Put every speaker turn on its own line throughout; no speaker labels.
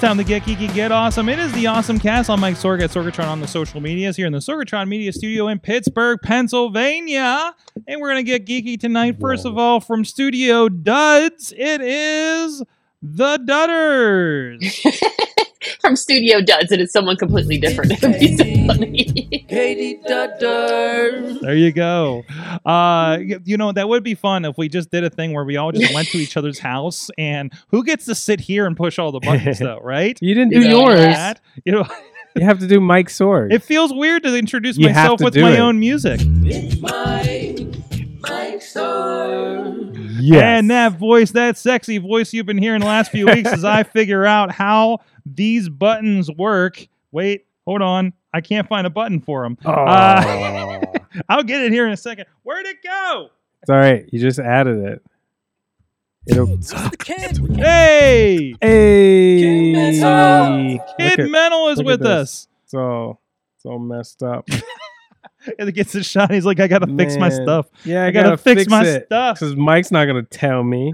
Time to get geeky, get awesome. It is the Awesome Cast. I'm Mike Sorg at Sorgatron on the social medias here in the Sorgatron Media Studio in Pittsburgh, Pennsylvania. And we're going to get geeky tonight. First of all, from Studio Duds, it is the Dudders.
From Studio Duds, and it's someone completely different. It would be so funny.
Katie Dudders.
There you go. Uh, y- you know, that would be fun if we just did a thing where we all just went to each other's house and who gets to sit here and push all the buttons, though, right?
You didn't do
Yeah.
yours.
That, you know,
You have to do Mike Sorg.
it feels weird to introduce
You
myself
to
with my
it.
own music.
It's Mike. Mike Sorg.
yes.
And that voice, that sexy voice you've been hearing the last few weeks as I figure out how these buttons work. Wait, hold on. I can't find a button for them.
Oh.
Uh, I'll get it here in a second. Where'd it go?
it's all right. You just added it. It'll.
Hey!
Hey.
Mental.
Kid
at-
Mental is with us.
So, so messed up.
And it gets a shot. He's like, I gotta fix my stuff.
Yeah, I,
I gotta, fix, my
it.
stuff.
Because Mike's not gonna tell me.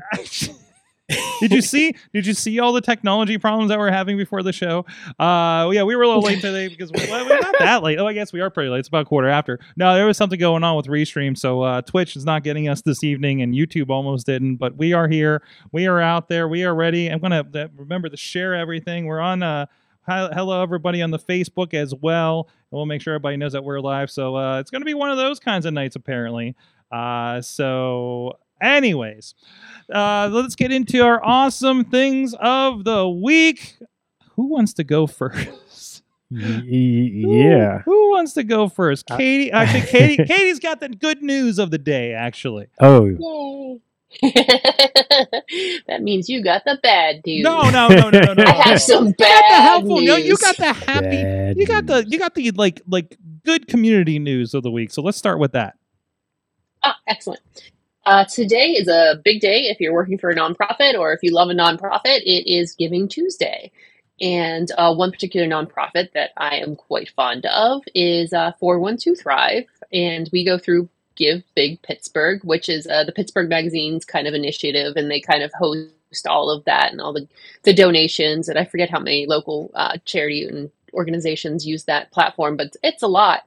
Did you see? Did you see all the technology problems that we're having before the show? Uh, yeah, we were a little late today because we, well, we're not that late. Oh, I guess we are pretty late. It's about quarter after. No, there was something going on with restream, so uh, Twitch is not getting us this evening, and YouTube almost didn't. But we are here. We are out there. We are ready. I'm gonna uh, remember to share everything. We're on. Uh, hello, everybody on the Facebook as well. And we'll make sure everybody knows that we're live. So uh, it's gonna be one of those kinds of nights, apparently. Uh, so, anyways, uh, let's get into our awesome things of the week. Who wants to go first?
Y- y-
Who-
yeah.
Who wants to go first?
Uh,
Katie. Actually, Katie. Katie's got the good news of the day. Actually,
Oh.
Yay. that means you got the bad news.
no, no, no, no, no, no.
I have some
You got the helpful.
news.
No, you got the happy.
Bad
You got the. You got the like like good community news of the week. So let's start with that.
Ah, excellent. Uh, today is a big day if you're working for a nonprofit or if you love a nonprofit. It is Giving Tuesday. And uh, one particular nonprofit that I am quite fond of is uh, 412 Thrive. And we go through Give Big Pittsburgh, which is uh, the Pittsburgh Magazine's kind of initiative. And they kind of host all of that and all the, the donations. And I forget how many local uh, charity and organizations use that platform, but it's a lot.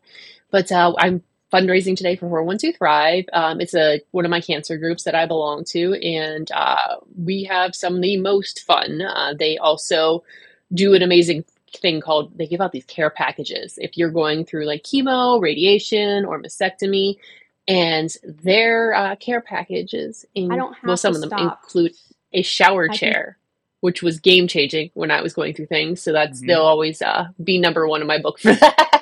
But uh, I'm fundraising today for 412 Thrive. Um, it's a one of my cancer groups that I belong to, and uh, we have some of the most fun. Uh, they also do an amazing thing called they give out these care packages if you're going through like chemo, radiation, or mastectomy. And their uh, care packages, in,
I don't have
well, some
to
of them
stop.
include a shower
I can-
chair, which was game changing when I was going through things. So that's
Mhm.
they'll always uh, be number one in my book for that.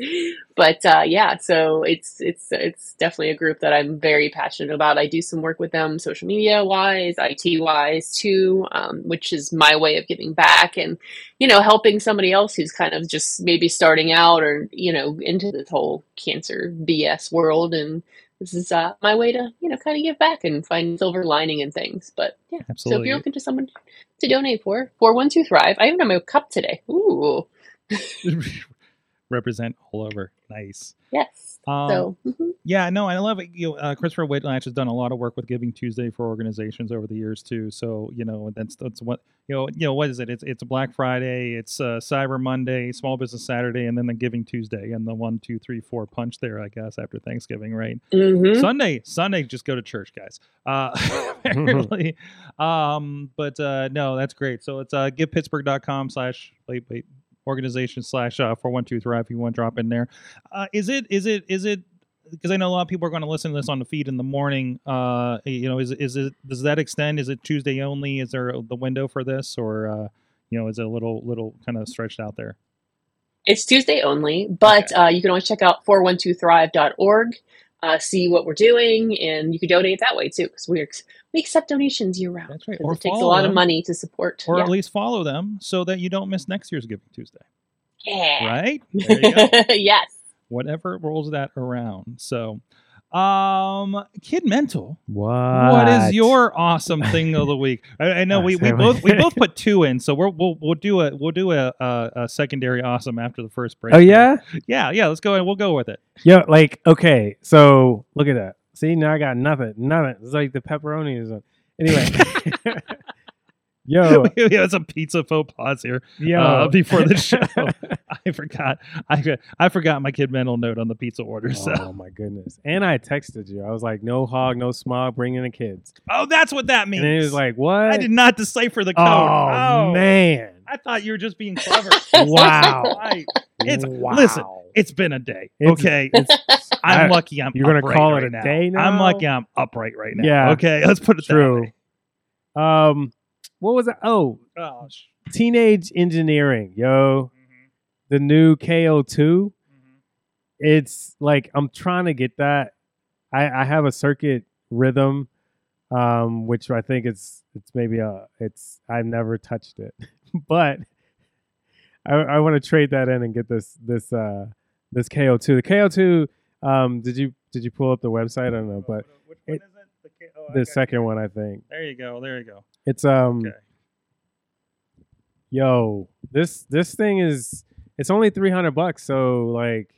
but uh, yeah, so it's it's it's definitely a group that I'm very passionate about. I do some work with them, social media wise, IT wise too, um, which is my way of giving back and you know helping somebody else who's kind of just maybe starting out or you know into this whole cancer BS world and. This is uh, my way to, you know, kind of give back and find silver lining and things. But yeah, so if you're looking to someone to donate for, 412 Thrive. I even have my cup today. Ooh,
Represent all over. Nice.
yes.
Um,
so, mhm.
Yeah, no, I love it. You know, uh, Christopher Whitlatch has done a lot of work with Giving Tuesday for organizations over the years too. So you know, that's that's what you know. You know, what is it? It's it's Black Friday, it's uh, Cyber Monday, Small Business Saturday, and then the Giving Tuesday, and the one, two, three, four punch there, I guess, after Thanksgiving, right?
Mhm.
Sunday, Sunday, just go to church, guys. Uh, apparently, um, but uh, no, that's great. So it's uh, givepittsburgh.com slash wait wait organization slash uh, four one two thrive. If you want to drop in there, uh, is it is it is it because I know a lot of people are going to listen to this on the feed in the morning. Uh, you know, is is it does that extend? Is it Tuesday only? Is there the window for this, or uh, you know, is it a little little kind of stretched out there?
It's Tuesday only, but uh, you can always check out 412thrive.org. uh, see what we're doing, and you can donate that way too because we we accept donations year round.
That's right. Or
it takes a lot
them.
of money to support.
or
yeah.
at least follow them so that you don't miss next year's Giving Tuesday.
yeah.
Right? There you go.
yes.
Whatever rolls that around. So, um, Kid Mental.
What?
What is your awesome thing of the week? I, I know we, we both we both put two in, so we're, we'll we'll do a we'll do a, a, a secondary awesome after the first break.
Oh yeah,
yeah, yeah. Let's go and we'll go with it.
Yeah, like okay. So look at that. See now I got nothing, nothing. It's like the pepperoni is. Anyway, yo,
we have some pizza faux pas here
yo,
uh, before the show. I forgot. I I forgot my Kid Mental note on the pizza order. So
Oh my goodness! And I texted you. I was like, "No hog, no smog. Bring in the kids."
oh, that's what that means.
And he was like, "What?"
I did not decipher the code.
Oh, man!
I thought you were just being clever.
Wow!
I- it's
wow.
listen. It's been a day.
It's-
okay.
it's-
I'm
I-
lucky I'm
you're gonna call it
right
a
now.
day
I'm lucky I'm upright right now.
Yeah.
Okay, let's put it
true. Um, what was it? Oh,
Oh,
teenage engineering, yo, the new KO2. It's like I'm trying to get that. I, I have a circuit rhythm, um, which I think it's it's maybe a it's I've never touched it, but I, I want to trade that in and get this this uh this KO2. The KO2. Um, did you did you pull up the website? I don't know, but it-
is it? The, oh,
the second one I think
There you go. There you go.
it's um.
Okay.
yo this this thing is it's only 300 bucks so like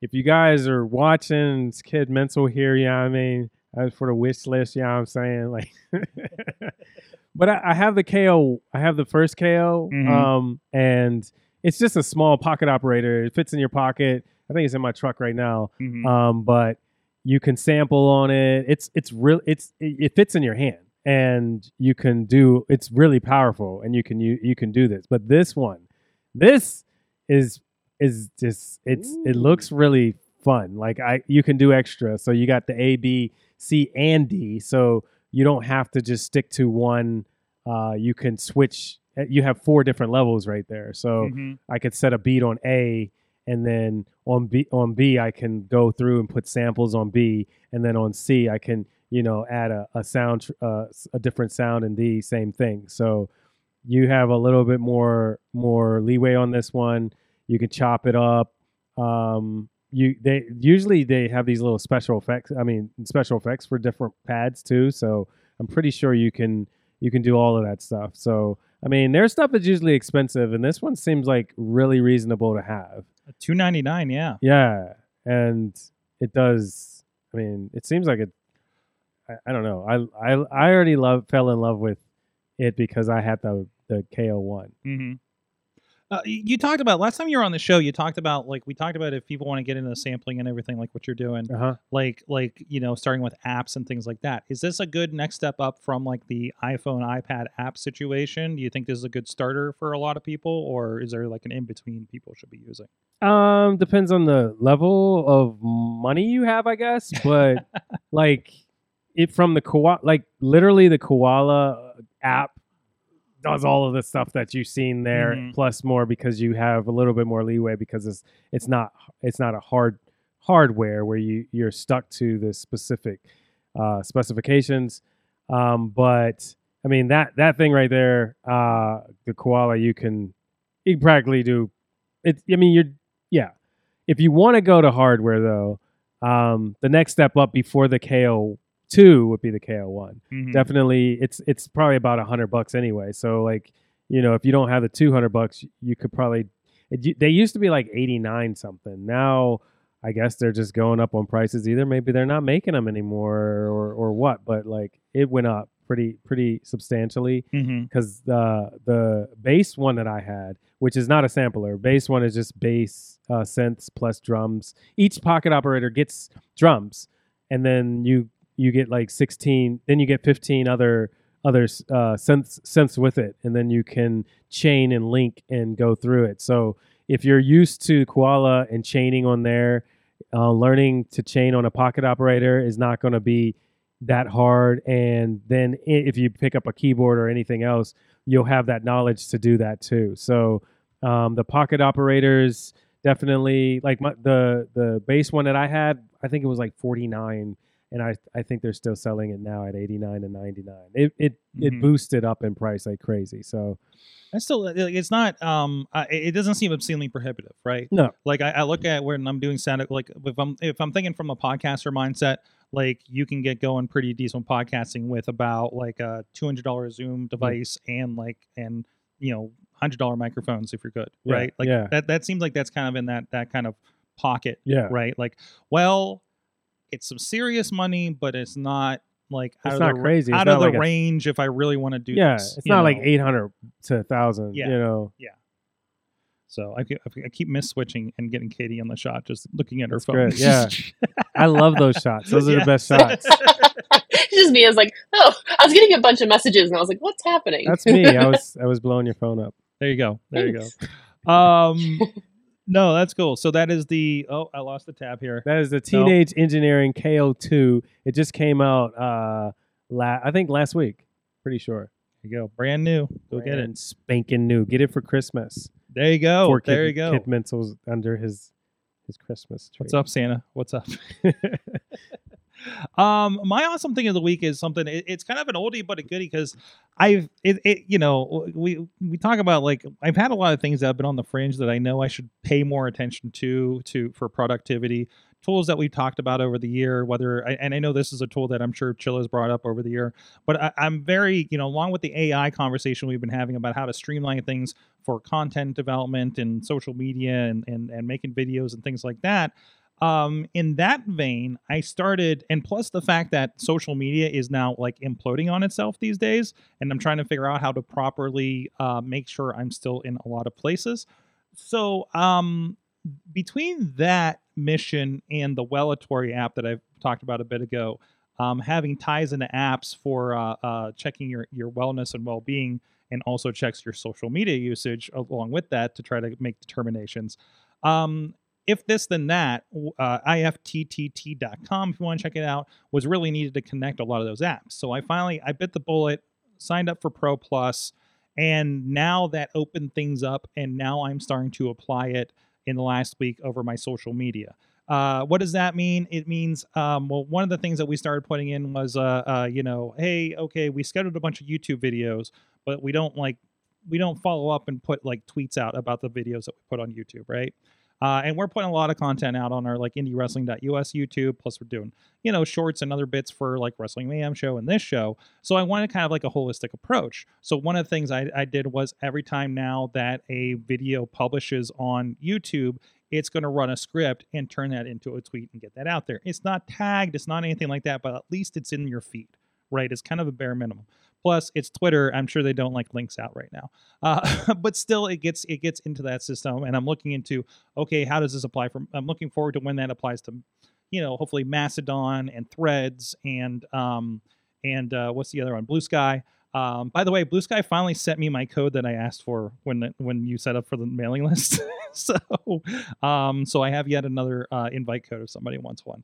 if you guys are watching it's kid mental here you know i mean as for the wish list you know i'm saying like but I, I have the ko i have the first ko
Mhm.
um and it's just a small pocket operator it fits in your pocket i think it's in my truck right now
Mhm.
um, but you can sample on it. It's it's real. It's it, it fits in your hand, and you can do. It's really powerful, and you can you you can do this. But this one, this is is just it's it looks really fun. Like I you can do extra. So you got the A, B, C, and D. So you don't have to just stick to one. Uh, you can switch. uh, You have four different levels right there. So.
Mhm.
I could set a beat on A, and then on B on B I can go through and put samples on B, and then on C I can you know add a, a sound uh, a different sound in D, same thing. So you have a little bit more more leeway on this one. You can chop it up. Um, you they usually they have these little special effects. I mean special effects for different pads too. So I'm pretty sure you can you can do all of that stuff. So I mean, their stuff is usually expensive, and this one seems like really reasonable to have.
Two ninety nine. Yeah.
Yeah, and it does. I mean, it seems like it. I, I don't know. I I I already love fell in love with it because I had the the KO one.
Mm-hmm. Uh, you talked about last time you were on the show. You talked about like we talked about if people want to get into sampling and everything, like what you're doing,
Uh huh.
like like you know starting with apps and things like that. Is this a good next step up from like the iPhone iPad app situation? Do you think this is a good starter for a lot of people, or is there like an in between people should be using?
Um, depends on the level of money you have, I guess. But like, it from the koala, like literally the koala app does all of the stuff that you've seen there,
Mhm.
plus more because you have a little bit more leeway because it's it's not it's not a hard hardware where you you're stuck to the specific uh, specifications. Um, but I mean that that thing right there, uh, the koala, you can you can practically do it. I mean you're yeah. If you want to go to hardware though, um, the next step up before the KO two would be the KO one.
Mhm.
definitely it's it's probably about a hundred bucks anyway. So like you know if you don't have the 200 bucks you could probably it, they used to be like 89 something. Now i guess they're just going up on prices. Either maybe they're not making them anymore or or what but like it went up pretty pretty substantially because the the bass one that I had, which is not a sampler, bass one is just bass uh, synths plus drums. Each pocket operator gets drums, and then you you get like sixteen. Then you get fifteen other other uh, synths with it, and then you can chain and link and go through it. So if you're used to Koala and chaining on there, uh, learning to chain on a pocket operator is not going to be that hard and then if you pick up a keyboard or anything else you'll have that knowledge to do that too so um, the pocket operators definitely like my, the the bass one that i had I think it was like 49 and I I think they're still selling it now at 89 and 99. It it it
Mhm.
boosted up in price like crazy. So
That's still it's not um it it doesn't seem obscenely prohibitive, right?
No.
Like I, I look at when I'm doing up like if I'm if I'm thinking from a podcaster mindset, like you can get going pretty decent podcasting with about like a two hundred dollar Zoom device and like and you know hundred dollar microphones if you're good,
Yeah,
right? Like
yeah.
that that seems like that's kind of in that that kind of pocket,
yeah.
right? Like well, it's some serious money, but it's not like out
It's
of
not
the,
crazy. It's
out
not
of the
like a-
range if I really want to do
Yeah,
this.
it's
you
not like 800 to 1000,
Yeah.
you know. Yeah.
So I keep, I keep miss switching and getting Katie on the shot, just looking at her
That's
phone.
great, yeah. I love those shots. Those are
Yeah.
the best shots.
it's just me. I was like, oh, I was getting a bunch of messages, and I was like, what's happening?
That's me. I was I was blowing your phone up.
there you go. There you go. Um, no, that's cool. So that is the. Oh, I lost the tab here.
That is the Teenage Engineering KO2. It just came out uh la- I think last week. Pretty sure.
There you go. Brand new. Go get it.
Brand Spanking new. Get it for Christmas.
There you go. There
Kid,
you go.
Kid Mental's under his his Christmas tree.
What's up, Santa? What's up? Um, my awesome thing of the week is something. It, it's kind of an oldie but a goodie because I've it, it. You know, we we talk about like I've had a lot of things that have been on the fringe that I know I should pay more attention to to for productivity tools that we've talked about over the year. Whether and I know this is a tool that I'm sure Chill has brought up over the year, but I, I'm very you know along with the AI conversation we've been having about how to streamline things for content development and social media and and, and making videos and things like that um in that vein i started and plus the fact that social media is now like imploding on itself these days and i'm trying to figure out how to properly uh, make sure i'm still in a lot of places. So um between that mission and the wellatory app that i've talked about a bit ago um, having ties into apps for uh, uh, checking your, your wellness and well-being and also checks your social media usage along with that to try to make determinations um, if this then that uh, ifttt.com if you want to check it out was really needed to connect a lot of those apps so i finally i bit the bullet signed up for pro plus and now that opened things up and now i'm starting to apply it in the last week over my social media uh, what does that mean? It means, um, well, one of the things that we started putting in was, uh, uh, you know, hey, okay, we scheduled a bunch of YouTube videos, but we don't like, we don't follow up and put like tweets out about the videos that we put on YouTube, right? Uh, and we're putting a lot of content out on our like indiewrestling.us YouTube. Plus, we're doing you know shorts and other bits for like Wrestling Mayhem show and this show. So I wanted kind of like a holistic approach. So one of the things I, I did was every time now that a video publishes on YouTube, it's going to run a script and turn that into a tweet and get that out there. It's not tagged, it's not anything like that, but at least it's in your feed, right? It's kind of a bare minimum. Plus, it's Twitter. I'm sure they don't like links out right now, uh, but still, it gets it gets into that system. And I'm looking into okay, how does this apply? From I'm looking forward to when that applies to, you know, hopefully Mastodon and Threads and um and uh, what's the other one? Blue Sky. Um, by the way, Blue Sky finally sent me my code that I asked for when when you set up for the mailing list. so, um, so I have yet another uh, invite code if somebody wants one.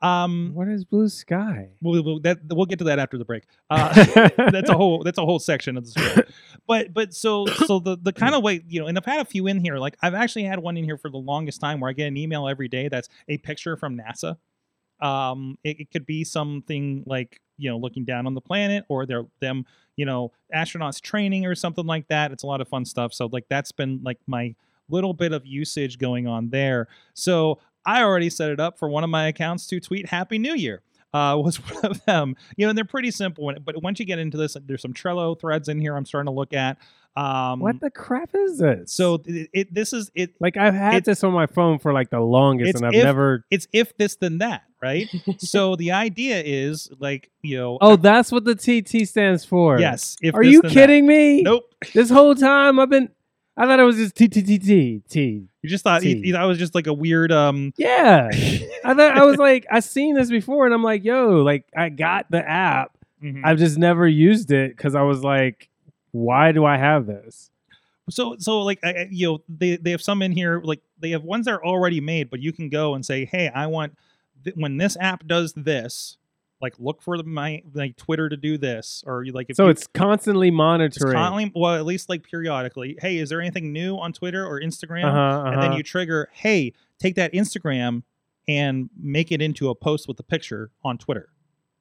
Um,
What is Blue Sky?
we'll, we'll, that, we'll get to that after the break. Uh, that's a whole that's a whole section of the story. But but so so the the kind of way you know, and I've had a few in here. Like I've actually had one in here for the longest time where I get an email every day that's a picture from NASA. Um, it, it could be something like you know looking down on the planet or they're them you know astronauts training or something like that. It's a lot of fun stuff. So like that's been like my little bit of usage going on there. So I already set it up for one of my accounts to tweet Happy New Year. Uh, was one of them, you know, and they're pretty simple. But once you get into this, there's some Trello threads in here. I'm starting to look at. Um,
what the crap is this?
So it, it this is it.
like I've had this on my phone for like the longest, and I've
if-
never.
It's if this then that, right? so the idea is like you know.
Oh, that's what the TT stands for.
yes. If
Are
this,
you
then that.
kidding me?
Nope.
This whole time I've been. I thought it was just T T T T T.
You just thought you,
T.
you thought it was just like a weird um.
Yeah. I thought I was like, I seen this before, and I'm like, yo, like I got the app.
mhm.
I've just never used it because I was like, why do I have this?
so so like I, I- you know they they have some in here like they have ones that are already made but you can go and say hey i want th- when this app does this like look for the, my like twitter to do this or you like if
so
you,
it's constantly
it's
monitoring.
constantly well at least like periodically hey is there anything new on twitter or instagram
uh-huh,
and then
uh-huh.
you trigger hey take that instagram and make it into a post with a picture on Twitter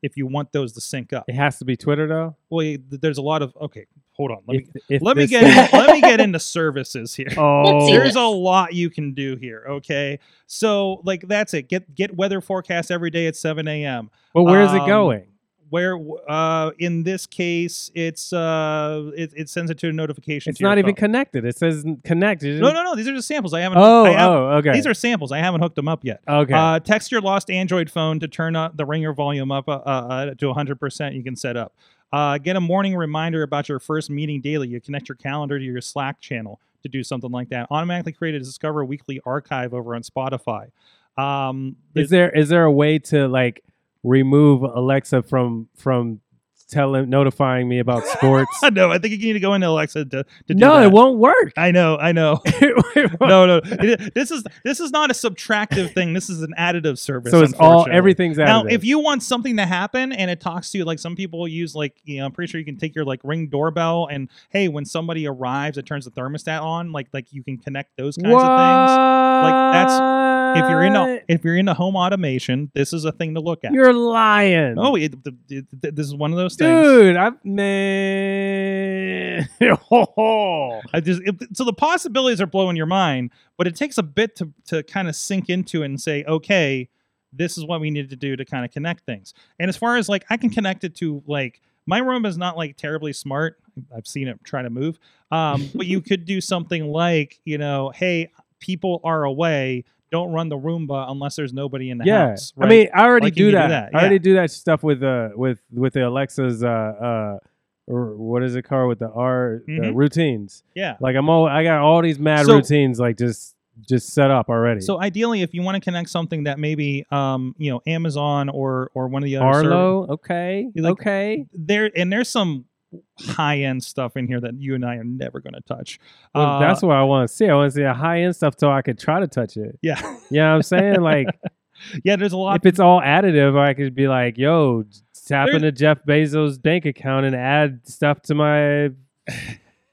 if you want those to sync up.
It has to be Twitter though.
Well, there's a lot of okay. Hold on. Let me
If- if
let me get in, let me get into services here.
Oh,
There's a lot you can do here. Okay, so like that's it. Get get weather forecast every day at 7 a.m.
but where's it
um,
going?
Where uh, in this case, it's uh, it, it sends it to a notification.
It's
to your
not even
phone.
connected. It says connected.
No, no, no. These are just samples. I haven't.
Oh,
I have,
oh, okay.
These are samples. I haven't hooked them up yet.
okay.
Uh, text your lost Android phone to turn up the ringer volume up uh, uh, to 100%. You can set up. Uh, get a morning reminder about your first meeting daily. You connect your calendar to your Slack channel to do something like that. Automatically create a Discover Weekly archive over on Spotify. Um,
is there is there a way to like remove Alexa from from telling notifying me about sports?
no, I think you need to go into Alexa to, to
no,
that.
it won't work.
I know, I know. no, no. It- this is this is not a subtractive thing. This is an additive service.
so it's all everything's
Now, if you want something to happen and it talks to you, like some people use, like you know, I'm pretty sure you can take your like ring doorbell and hey, when somebody arrives, it turns the thermostat on. Like like you can connect those kinds of things. Like, that's- If you're in
a,
if you're into home automation, this is a thing to look at.
you're lying.
oh, it, it- it- this is one of those things.
dude, I man.
I just it, so the possibilities are blowing your mind, but it takes a bit to to kind of sink into it and say, okay, this is what we need to do to kind of connect things. And as far as like, I can connect it to like my room is not like terribly smart. I've seen it try to move, um, but you could do something like, you know, hey, people are away. Don't run the Roomba unless there's nobody in the
yeah.
house.
I mean, I already
Like
do that.
do that,
I already do that stuff with uh with with the Alexa's uh uh or what is it called with the R the
Mhm.
routines.
yeah.
Like I'm all I got all these mad
So-
routines like just just set up already.
So ideally, if you want to connect something that maybe, um, you know, Amazon or or one of the other
Arlo, okay,
like-
okay.
there and there's some high end stuff in here that you and I are never going to touch.
Well,
Uh,
that's what I want to see. I want to see a high end stuff so I could try to touch it.
yeah,
You know what I'm saying? Like
yeah. There's a lot.
if it's all additive, I could be like, yo, tap into Jeff Bezos' bank account and add stuff to my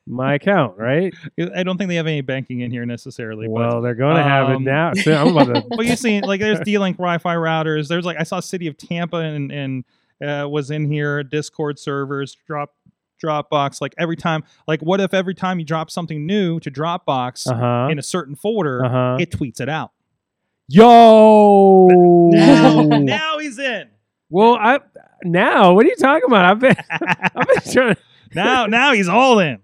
my account, right?
I don't think they have any banking in here necessarily.
Well, they're gonna have it
um,
now. So I'm about to
but, but you see, like there's D-Link Wi-Fi routers. There's like I saw City of Tampa and and uh, was in here. Discord servers, drop Dropbox. Like every time, like what if every time you drop something new to Dropbox
uh huh.
in a certain folder,
Uh huh.
it tweets it out.
Yo.
Now, now he's in.
well, I now what are you talking about? I've been I've been trying.
now, now he's all in.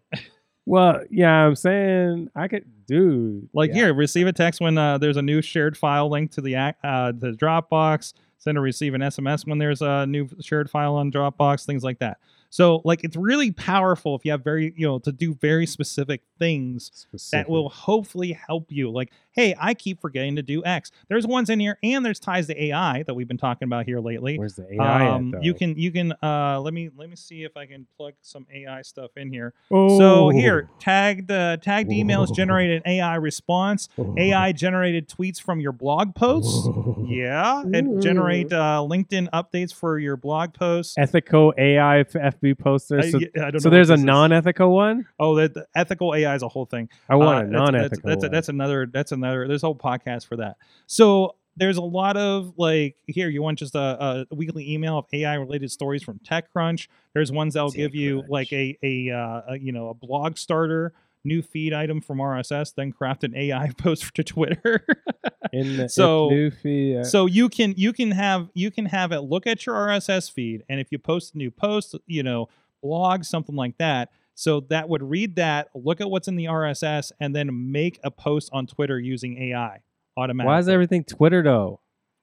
Well, yeah, I'm saying I could, dude.
Like
yeah.
here, receive a text when uh, there's a new shared file link to the uh, the Dropbox. Send or receive an SMS when there's a new shared file on Dropbox. Things like that. So like it's really powerful if you have very you know to do very specific things that will hopefully help you. Like, hey, I keep forgetting to do X. There's ones in here, and there's ties to AI that we've been talking about here lately.
Where's the AI? at,
Um, you can you can uh let me let me see if I can plug some AI stuff in here.
Oh.
So here, tagged uh, tagged emails
Whoa.
generate an AI response.
Oh.
AI generated tweets from your blog posts. Yeah, and generate uh, LinkedIn updates for your blog posts.
ethical AI FB poster.
I-
So,
I don't
so there's a non-ethical one.
Oh, the, the ethical AI is a whole thing.
I want
Uh,
a
that's-
non-ethical
That's, that's,
one.
that's another. That's another. There's a whole podcast for that. So there's a lot of like here. You want just a, a weekly email of AI related stories from TechCrunch. There's ones that'll give you like a a, uh, a you know a blog starter. New feed item from RSS, then craft an AI post to Twitter.
In the,
so-
new feed, uh,
so you can you can have you can have it look at your RSS feed, and if you post a new post, you know, blog something like that. So that would read that, look at what's in the RSS, and then make a post on Twitter using AI automatically.
why is everything Twitter though?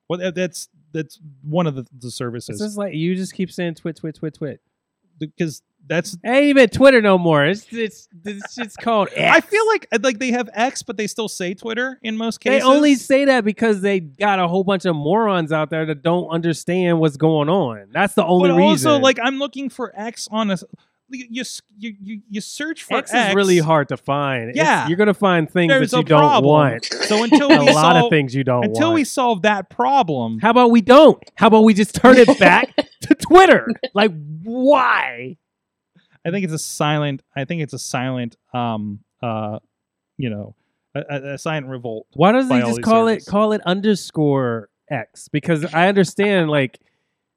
Well, that's that's one of the, the services
just like you just keep saying twit, twit, twit, twit.
because that's.
Ain't even Twitter no more. It's it's it's, it's called. X.
I feel like uh, like they have X, but they still say Twitter in most cases.
they only say that because they got a whole bunch of morons out there that don't understand what's going on. That's the only
but
reason.
also, like I'm looking for X on a. You you you, you, search for
X, is really hard to find. It's-
Yeah.
you're gonna find things
There's
that you don't
problem.
want.
So until
a
we
lot
solve,
of things you don't
until we solve that problem,
How about we don't? How about we just turn it back to Twitter? Like, why?
I think it's a silent. I think it's a silent. Um. Uh. You know, a, a, silent revolt.
Why doesn't
By
he just call it call it underscore X because I understand like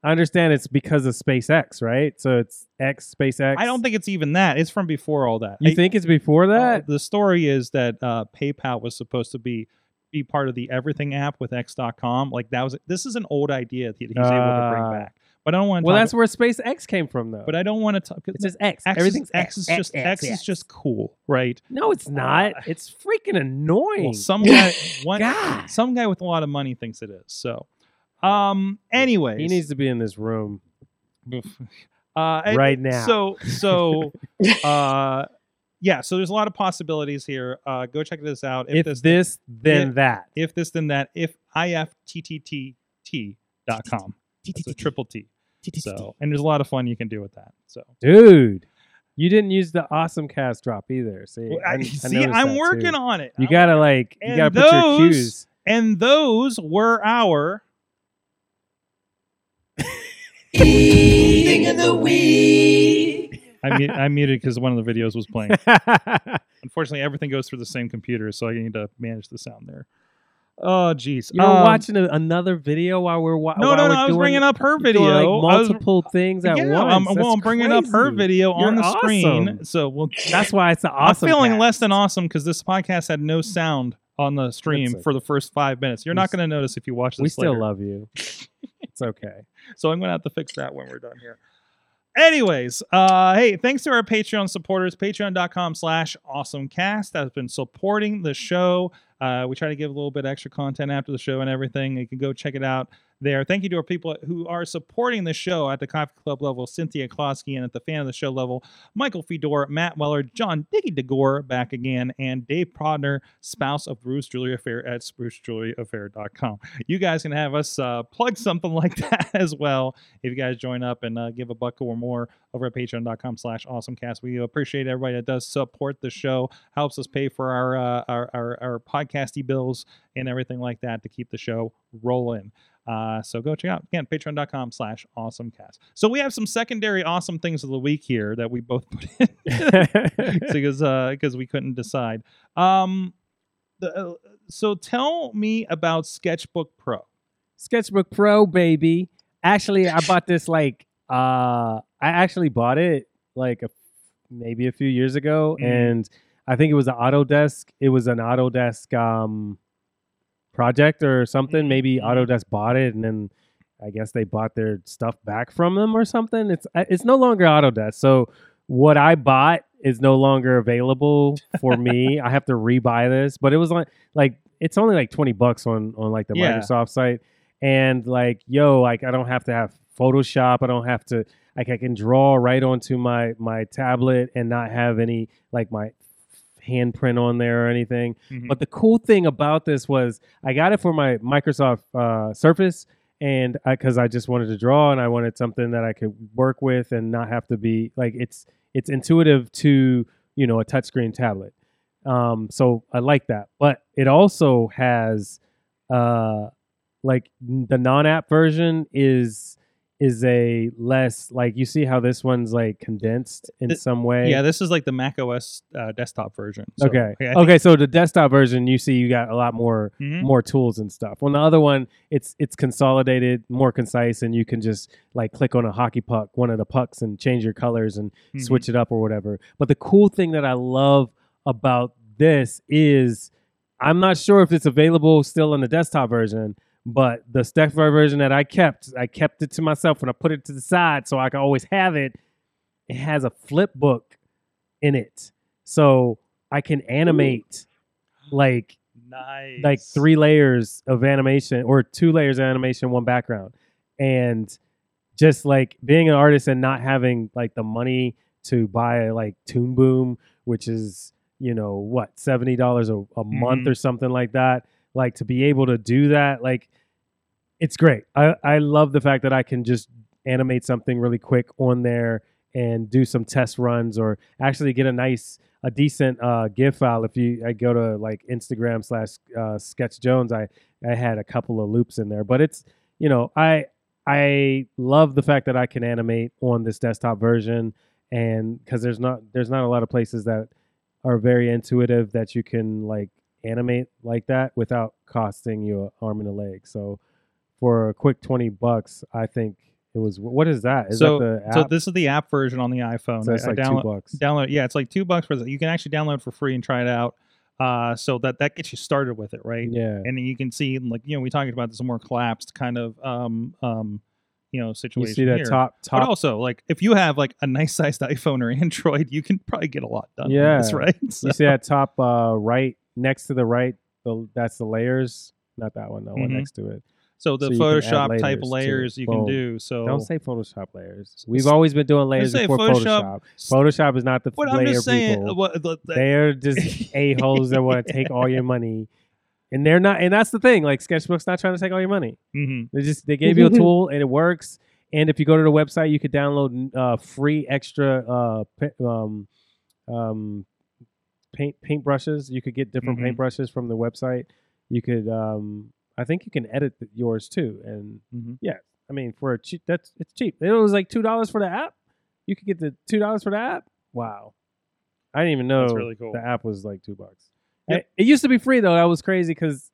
I understand it's because of SpaceX, right? So it's X SpaceX.
I don't think it's even that. It's from before all that.
you
I-
think it's before
uh,
that.
the story is that uh, PayPal was supposed to be be part of the Everything app with X.com. Like that was this is an old idea that he's able to bring
Ah.
back. But I don't want to.
well, that's where SpaceX came from, though.
But I don't want to talk.
it's just X.
X
Everything's
is, X is just X, is just cool, right?
No, it's not. It's freaking annoying.
Well, some guy, one,
God.
some guy with a lot of money thinks it is. So, um, anyways,
he needs to be in this room
uh,
right now.
So, so, uh, yeah. So there's a lot of possibilities here. Uh, go check this out.
if
this,
this, then
Yeah.
that.
if this, then that. If ifttt.com. It's a triple T. So, and there's a lot of fun you can do with that. So,
Dude, you didn't use the awesome cast drop either. See,
Well,
I,
I-
I
see,
noticed
I'm working
too.
on it.
You
I'm
gotta like, you gotta put your cues.
and those were our.
Eating in the week.
I, mu- I muted because one of the videos was playing. Unfortunately, everything goes through the same computer, so I need to manage the sound there. Oh, jeez.
You're
Um,
watching a, another video while we're wa-
No,
while
no,
we're.
I was
doing,
bringing up her
doing,
video.
like
I was-
multiple things at
yeah,
once.
I'm, well,
That's
I'm bringing up her
crazy.
video on
You're
the screen.
awesome.
So, well,
That's why it's the awesome.
I'm feeling
cast.
less than awesome because this podcast had no sound on the stream
That's
for the first five minutes. You're
We
not
s-
going to notice if you watch this.
We still
later.
love you. it's okay.
So I'm going to have to fix that when we're done here. Anyways, uh, hey, thanks to our Patreon supporters, patreon.com slash awesomecast that has been supporting the show. Uh, we try to give a little bit extra content after the show and everything. You can go check it out there. Thank you to our people who are supporting the show at the Coffee Club level, Cynthia Klosky, and at the fan of the show level, Michael Fedor, Matt Weller, John Diggy DeGore back again, and Dave Prodner, spouse of Spruce Jewelry Affair at sprucejewelryaffair.com. You guys can have us uh, plug something like that as well if you guys join up and uh, give a buck or more over at patreon.com slash awesomecast. We appreciate everybody that does support the show, helps us pay for our, uh, our, our, our podcasty bills and everything like that to keep the show rolling. Uh, so go check out again patreon.com slash awesomecast. So we have some secondary awesome things of the week here that we both put in because uh because we couldn't decide. Um, the, uh, so tell me about Sketchbook Pro.
Sketchbook Pro, baby. Actually, I bought this like uh I actually bought it like a, maybe a few years ago,
Mm.
and I think it was an Autodesk. It was an Autodesk um project or something. Maybe
Mhm.
Autodesk bought it, and then I guess they bought their stuff back from them or something. It's it's no longer Autodesk. So what I bought is no longer available for me. I have to rebuy this, but it was like like it's only like twenty bucks on on like the
Yeah.
Microsoft site, and like yo, like I don't have to have Photoshop. I don't have to like I can draw right onto my my tablet and not have any like my handprint on there or anything.
Mhm.
But the cool thing about this was I got it for my Microsoft uh, Surface, and because I, just wanted to draw and I wanted something that I could work with and not have to be like it's it's intuitive to you know a touchscreen tablet. Um, so I like that, but it also has uh, like the non-app version is is a less like you see how this one's like condensed in
Th-
some way.
yeah, this is like the Mac OS uh, desktop version. So,
okay.
yeah,
okay. So the desktop version, you see, you got a lot more
Mhm.
more tools and stuff. On the other one, it's it's consolidated, more concise, and you can just like click on a hockey puck, one of the pucks, and change your colors and
Mhm.
switch it up or whatever. But the cool thing that I love about this is I'm not sure if it's available still in the desktop version, but the desktop version that I kept, I kept it to myself and I put it to the side so I can always have it. It has a flip book in it. So I can animate like
nice.
like three layers of animation or two layers of animation, one background. And just like being an artist and not having like the money to buy like Toon Boom, which is, you know, what, $70 a, a month
Mhm.
or something like that. Like to be able to do that, like it's great. I, I love the fact that I can just animate something really quick on there and do some test runs or actually get a nice a decent uh, GIF file. If you I go to like Instagram slash uh, Sketch Jones, I I had a couple of loops in there, but it's you know I I love the fact that I can animate on this desktop version, and because there's not there's not a lot of places that are very intuitive that you can like animate like that without costing you an arm and a leg. So for a quick twenty bucks. I think it was. What is that? Is
so,
that the app?
so this is the app version on the iPhone.
So it's
I
like
download,
two bucks.
download. Yeah, it's like two bucks for that. You can actually download for free and try it out. Uh, so that that gets you started with it, right?
Yeah.
And then you can see, like you know, we talked about this more collapsed kind of um um you know situation.
You see that
here.
top
But also, like, if you have like a nice sized iPhone or Android, you can probably get a lot done.
Yeah.
this, right? So-
You see that top uh, right next to the right? The that's the layers. Not that one. The one
Mhm.
next to it.
So the
So you can add
Photoshop type
layers, too.
layers you can do. So
Don't say Photoshop layers. We've
s-
always been doing layers
say
before
Photoshop.
Photoshop. Photoshop is not the
what I'm
layer
just saying.
people.
What, the, the-
They're just a holes that want to take all your money, and they're not. And that's the thing. Like Sketchbook's not trying to take all your money.
Mhm.
They just they gave you a tool and it works. And if you go to the website, you could download uh, free extra uh, um, um, paint paint brushes. You could get different
Mhm.
paint brushes from the website. You could, um, I think, you can edit yours too. And
Mhm.
yeah, I mean, for a cheap, that's it's cheap. It was like two dollars for the app. You could get the two dollars for the app. Wow, I didn't even know
That's really cool.
the app was like two bucks.
Yep.
It, it used to be free though. That was crazy because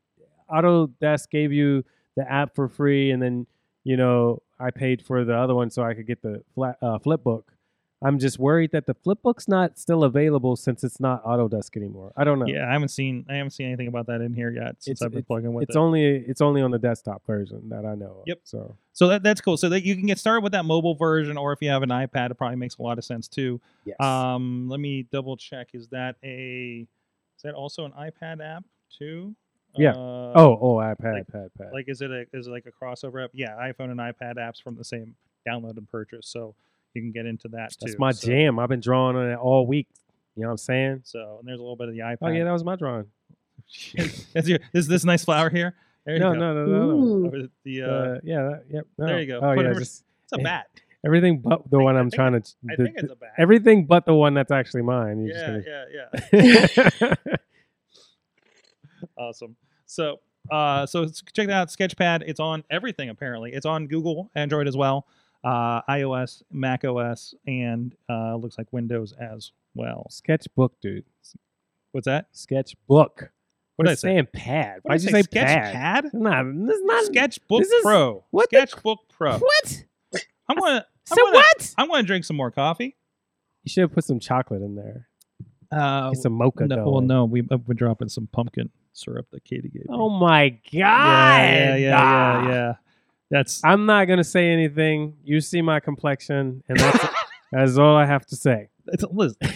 Autodesk gave you the app for free, and then you know I paid for the other one so I could get the flat, uh, Flipbook. I'm just worried that the Flipbook's not still available since it's not Autodesk anymore. I don't know.
Yeah, I haven't seen I haven't seen anything about that in here yet since
It's-
I've been plugging with
it's
it.
only it's only on the desktop version that I know. Of,
Yep.
So
so that, that's cool. So that you can get started with that mobile version, or if you have an iPad, it probably makes a lot of sense too.
yes.
Um, let me double check. Is that a is that also an iPad app too?
Yeah.
Uh,
oh oh iPad
like-
pad pad.
like is it a is it like a crossover app? Yeah, iPhone and iPad apps from the same download and purchase, so you can get into that too.
That's my
so,
jam. I've been drawing on it all week. You know what I'm saying?
So and there's a little bit of the iPad.
Oh yeah, that was my drawing.
That's your, this this nice flower here. There you
No,
go.
no, no, no, no.
The, uh,
Uh, yeah, that, yep.
there you go.
Oh
Put
yeah,
it-
just
it's a
eh,
bat.
everything but the
I
one
I
I'm trying to.
I
the-
think it's a bat.
everything but the one that's actually mine. You're
yeah,
just
yeah, yeah.
gonna...
Awesome. So, uh, so check that out. Sketchpad. It's on everything apparently. It's on Google, Android as well, uh, iOS, Mac OS, and uh, looks like Windows as well.
Sketchbook, dude.
What's that?
Sketchbook.
What did I
We're
say?
saying pad.
What
Why'd
did
you
I
say
say?
pad?
Sketchpad?
Nah, this is not
Sketchbook
this is-
Pro.
what the-
Sketchbook Pro.
What?
I'm gonna. I'm
So
gonna,
what?
I'm gonna drink some more coffee.
You should have put some chocolate in there.
Uh,
Get some mocha
no, well, no, we, uh, we're dropping some pumpkin syrup that Katie gave me.
Oh my god.
yeah, yeah, yeah,
Ah.
yeah, yeah. That's
I'm not gonna say anything. You see my complexion, and that's that's all I have to say.
it's, listen,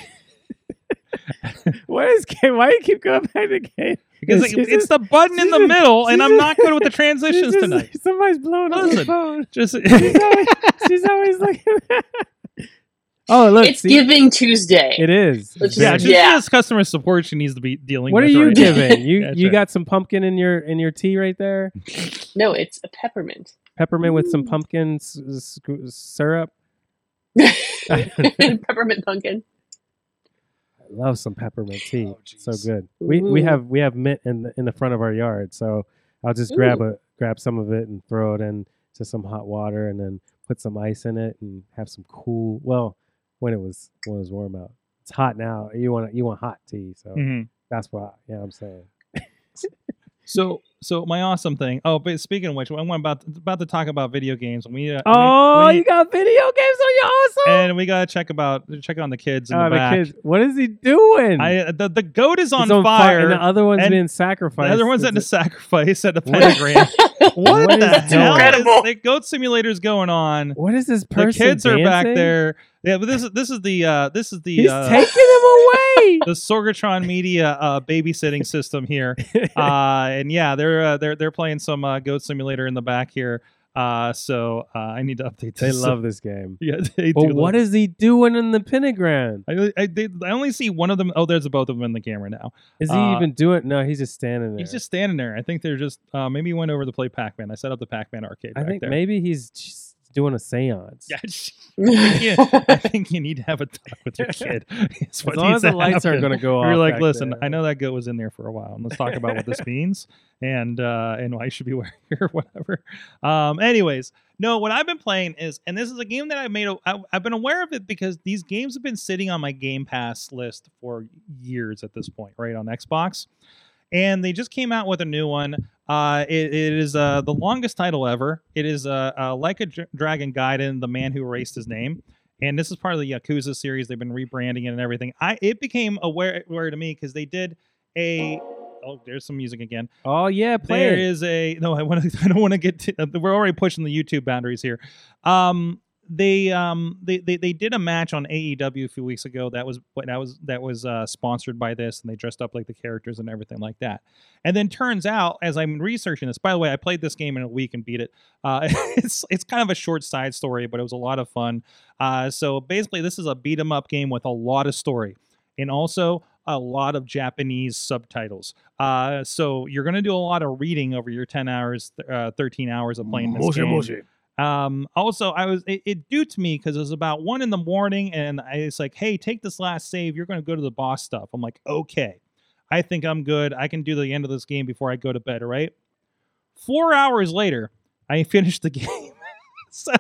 What is Kate? Why do you keep going back to Kate?
because it's
just-
the button in the
just-
middle, and I'm not good with the transitions
just-
tonight.
Somebody's blowing up
Listen.
phone.
Just
She's always, she's always looking. Oh, look,
it's
see,
Giving Tuesday.
it is.
Let's
yeah,
just-
just
Yeah.
this customer support she needs to be dealing with.
What are you
right
giving? You
That's
you got some pumpkin in your in your tea right there.
No, it's a peppermint.
Peppermint with some
Ooh.
pumpkin s- s- syrup.
peppermint pumpkin.
I love some peppermint tea.
Oh,
so
jeez.
good. We we have we have mint in the in the front of our yard, so I'll just grab a grab some of it and throw it in to some hot water and then put some ice in it and have some cool. Well, when it was when it was warm out. It's hot now. You want you want hot tea, so
Mhm.
that's why. Yeah, I'm saying.
So, so my awesome thing. Oh, but speaking of which, I'm about about to talk about video games. We, uh,
Oh,
we, we
you got video games on your awesome.
and we gotta check about check on the kids in
Oh,
the
the
back.
kids. What is he doing?
I the, the goat is on,
on
fire.
and the other one's
and
being sacrificed.
the other one's at the sacrifice at the pentagram. what,
What
the
is
hell is
Incredible.
the goat simulator's going on?
What is this
The
person?
kids are back there. Yeah, but this is this is the uh this is the
He's
uh,
taking him away.
the Sorgatron Media uh, babysitting system here. Uh, and yeah, they're uh, they're they're playing some uh, Goat Simulator in the back here. Uh, so uh, I need to update.
they
This.
love this game.
Yeah, they
But
do.
what
love-
is he doing in the pentagram?
I I, they, I only see one of them. Oh, there's both of them in the camera now.
Is he
Uh,
even doing? No, he's just standing there.
He's just standing there. I think they're just uh, maybe he went over to play Pac-Man. I set up the Pac-Man arcade.
I think
there.
maybe he's just doing a séance.
Yeah, yeah, I think you need to have a talk with your kid.
As
what
long as the
to
lights aren't going to go off.
You're like, listen,
there."
I know that goat was in there for a while, and let's talk about what this means and uh, and why you should be wearing it or whatever. Um, anyways, no, what I've been playing is, and this is a game that I've made. A, I, I've been aware of it because these games have been sitting on my Game Pass list for years at this point, right on Xbox, and they just came out with a new one. Uh, it, it is uh, the longest title ever. It is uh, uh, like a Dr- Dragon Gaiden, the man who erased his name. And this is part of the Yakuza series. They've been rebranding it and everything. I it became aware, aware to me because they did a. Oh, there's some music again.
Oh yeah, play
There
it.
is a no. I want to. I don't want to get. To, uh, we're already pushing the YouTube boundaries here. Um, they um they, they they did a match on AEW a few weeks ago that was that was that was uh, sponsored by this, and they dressed up like the characters and everything like that. And then turns out, as I'm researching this, by the way, I played this game in a week and beat it. Uh, it's it's kind of a short side story, but it was a lot of fun. Uh, so basically, this is a beat 'em up game with a lot of story, and also a lot of Japanese subtitles. Uh, so you're going to do a lot of reading over your 10 hours, uh, 13 hours of playing this game. Um, also, I was it, it duped me because it was about one in the morning, and I was like, "Hey, take this last save. You're going to go to the boss stuff." I'm like, "Okay, I think I'm good. I can do the end of this game before I go to bed." Right? Four hours later, I finished the game. so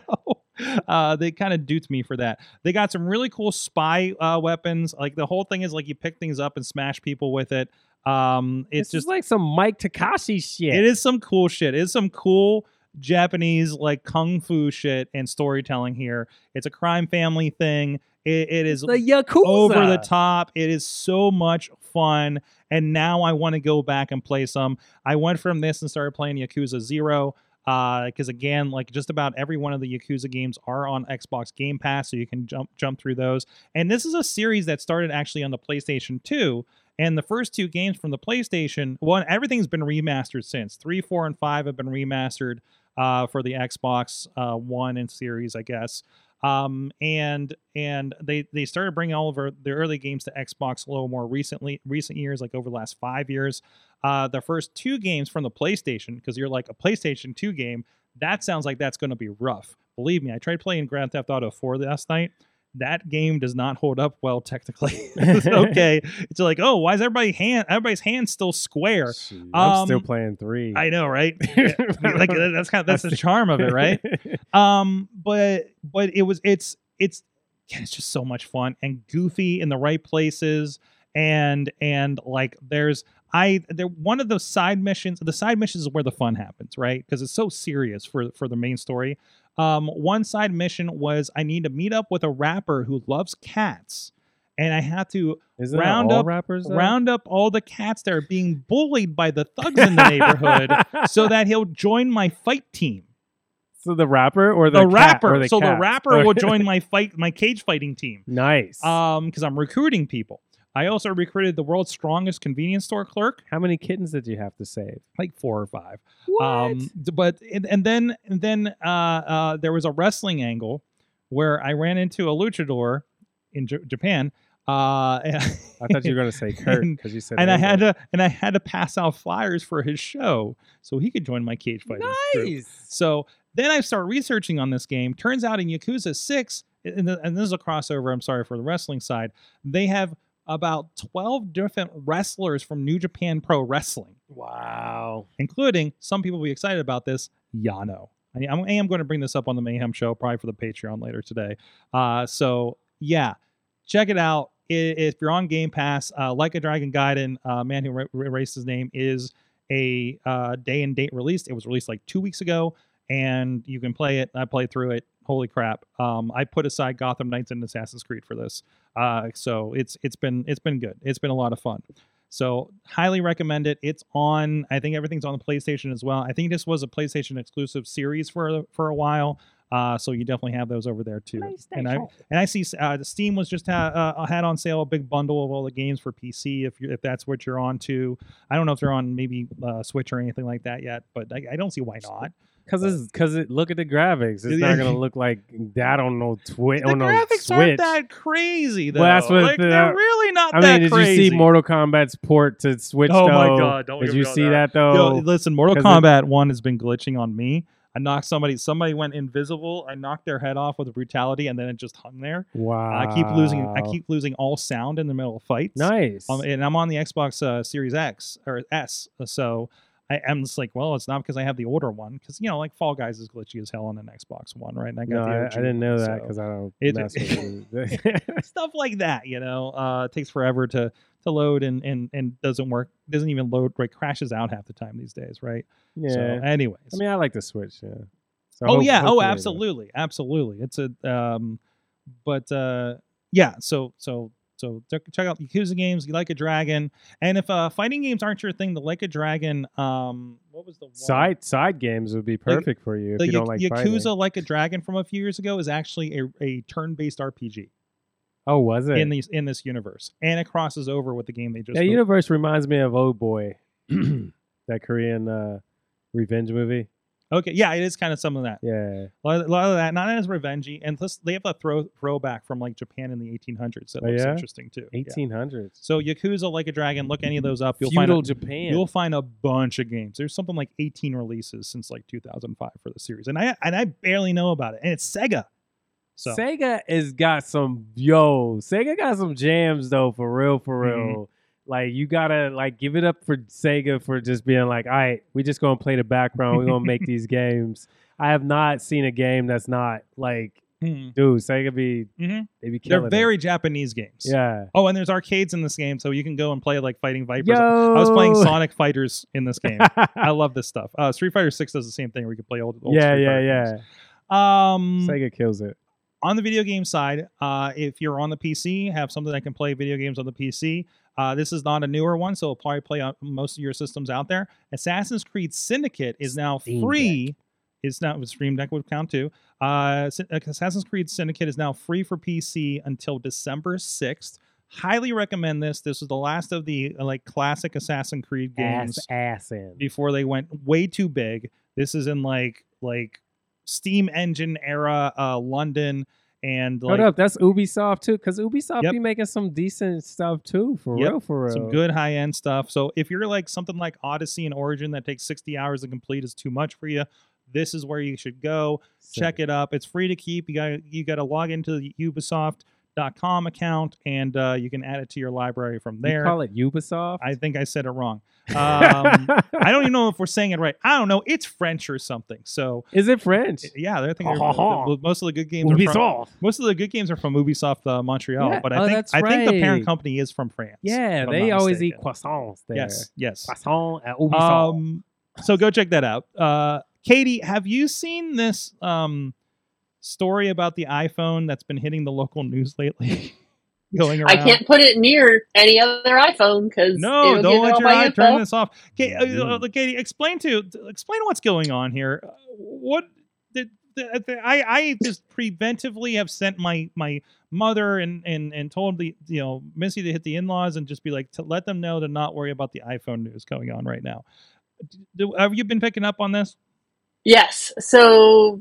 uh, they kind of duped me for that. They got some really cool spy uh, weapons. Like the whole thing is like you pick things up and smash people with it. Um, it's
It's
just
just like some Miike Takashi shit.
it is some cool shit. It is some cool Japanese like kung fu shit and storytelling here. It's a crime family thing. It, it is
the Yakuza
over the top. It is so much fun. And now I want to go back and play some. I went from this and started playing Yakuza Zero. Uh, because again, like just about every one of the Yakuza games are on Xbox Game Pass, so you can jump jump through those. And this is a series that started actually on the PlayStation 2. And the first two games from the PlayStation, one, everything's been remastered since. Three, four, and five have been remastered uh, for the Xbox uh, One and Series, I guess. Um, and and they they started bringing all of their early games to Xbox a little more recently, recent years, like over the last five years. Uh, the first two games from the PlayStation, because you're like a PlayStation 2 game, that sounds like that's going to be rough. Believe me, I tried playing Grand Theft Auto 4 last night. That game does not hold up well technically. It's okay, it's like, oh, why is everybody hand everybody's hand still square?
Shoot, I'm still
Um,
playing three.
I know, right? Like that's kind of that's the charm of it, right? um but but it was it's it's yeah, it's just so much fun and goofy in the right places and and like there's i there one of those side missions the side missions is where the fun happens right because it's so serious for for the main story um one side mission was i need to meet up with a rapper who loves cats and i have to
Isn't
round up-
rappers? though?
round up all the cats that are being bullied by the thugs in the neighborhood so that he'll join my fight team
so the rapper or the,
the,
cat-
rapper.
or the
so the rapper will join my fight, my cage fighting team.
nice.
Um, because I'm recruiting people. I also recruited the world's strongest convenience store clerk,
How many kittens did you have to save?
like four or five.
What?
Um, but and, and then and then uh, uh, there was a wrestling angle where I ran into a luchador in J- Japan. Uh,
I thought you were gonna say Kurt
and-
because you said.
and I had to and I had to pass out flyers for his show so he could join my cage fighting. group.
Nice.
So then I start researching on this game. Turns out in Yakuza 6, and, th- and this is a crossover, I'm sorry for the wrestling side, they have about 12 different wrestlers from New Japan Pro Wrestling,
Wow.
including some people will be excited about this, Yano. I, am going to bring this up on the Mayhem show, probably for the Patreon later today. Uh, so, yeah, check it out. If you're on Game Pass, uh, Like a Dragon Gaiden, uh, Man Who Ra- Erased His Name is a uh, day and date release. It was released like two weeks ago, and you can play it. I played through it. Holy crap! Um, I put aside Gotham Knights and Assassin's Creed for this, uh, so it's it's been it's been good. It's been a lot of fun. So highly recommend it. It's on. I think everything's on the PlayStation as well. I think this was a PlayStation exclusive series for for a while. Uh, so you definitely have those over there too. And I and I see uh, Steam was just ha- uh, had on sale a big bundle of all the games for PC if you if that's what you're on to. I don't know if they're on maybe uh, Switch or anything like that yet, but I, I don't see why not.
Because it's because it look at the graphics. It's not gonna look like that on no Switch
The
on no
graphics
Switch.
aren't that crazy though.
Well, that's what
like,
the-
they're really not
I
that
mean, did
crazy.
you see Mortal Kombat's port to Switch?
Oh my? God, don't
Did you see
that.
that, though?
Yo, listen, Mortal
'cause it-
Kombat One has been glitching on me. I knocked somebody. Somebody went invisible. I knocked their head off with brutality, and then it just hung there.
wow.
I keep losing. I keep losing all sound in the middle of fights.
nice.
Um, and I'm on the Xbox uh, Series X or S, so I am just like, well, it's not because I have the older one, because you know, like Fall Guys is glitchy as hell on an Xbox One, right? And I
no,
got
I,
the
I
OG
didn't know
one,
that
so-
because I don't
It-
mess with it.
stuff like that you know uh it takes forever to to load and and and doesn't work. Doesn't even load. Right, crashes out half the time these days. Right.
Yeah.
So, anyways.
I mean, I like the Switch. Yeah. So
oh
hope-
yeah. Oh, absolutely, absolutely. It's a um, but uh, yeah. So so so check out Yakuza games. You like a dragon, and if uh, fighting games aren't your thing, the like a dragon. Um, what was the one?
Side side games would be perfect for you if
the
you don't like
Yakuza
fighting.
like a dragon from a few years ago is actually a, a turn-based RPG
Oh, was it?
in these in this universe, and it crosses over with the game they just.
that universe reminds me of Oh Boy, that Korean uh, revenge movie.
Okay, yeah, it is kind of some of that.
Yeah.
A lot, of, a lot of that, not as revengey, and plus they have a throw throwback from like Japan in the 1800s that
Oh,
looks
yeah?
interesting too. Yeah.
1800s.
So Yakuza like a dragon. Look any of those up. You'll find
Feudal
a,
Japan.
you'll find a bunch of games. There's something like 18 releases since like 2005 for the series, and I and I barely know about it. And it's Sega. So
Sega has got some yo. Sega got some jams though, for real, for real.
Mhm.
Like you gotta like give it up for Sega for just being like, all right, we just gonna play the background. We're gonna make these games. I have not seen a game that's not like,
Mhm.
dude, Sega be
Mhm.
they be killing.
they're
killing. it.
very Japanese games.
yeah.
Oh, and there's arcades in this game, so you can go and play like fighting vipers.
Yo,
I was playing Sonic Fighters in this game. I love this stuff. Uh, Street Fighter Six does the same thing where you can play old. old
yeah,
Street
yeah,
Fighter
yeah.
games. Um,
Sega kills it.
on the video game side, uh, if you're on the PC, have something that can play video games on the PC. Uh, this is not a newer one, so it'll probably play on most of your systems out there. Assassin's Creed Syndicate is now
Steam
free. Is now Stream Deck would count too. Uh, Assassin's Creed Syndicate is now free for PC until December sixth. Highly recommend this. This was the last of the uh, like classic Assassin's Creed games
Ass ass
before they went way too big. This is in like like Steam Engine era uh, London and like
Hold up, that's Ubisoft too, because Ubisoft
Yep.
be making some decent stuff too, for
Yep,
real, for real.
some good high end stuff. So if you're like something like Odyssey and Origin that takes 60 hours to complete is too much for you, this is where you should go. Check it up. It's free to keep. You got you got to log into the Ubisoft.com account and uh, you can add it to your library from
You
there.
call it Ubisoft.
I think I said it wrong. Um, I don't even know if we're saying it right. I don't know. It's French or something. So
Is it French?
yeah, they're thinking
Ha, ha, ha.
most of the good games are from,
Ubisoft.
most of the good games are from Ubisoft uh, Montreal.
Yeah.
But I
Oh,
think
that's
I think the parent company is from France.
Yeah, they always eat croissants there.
Yes, yes.
Croissant at Ubisoft.
Um, so go check that out. Uh, Katie, have you seen this um, story about the iPhone that's been hitting the local news lately? Going around.
I can't put it near any other iPhone because
No, don't let your eye
info.
turn this off. Katie, uh,
Mhm.
uh, Katie, explain to explain what's going on here. Uh, What did the, the, I I just preventively have sent my my mother and and and told the you know Missy to hit the in laws and just be like to let them know to not worry about the iPhone news going on right now. Do, have you been picking up on this?
Yes. So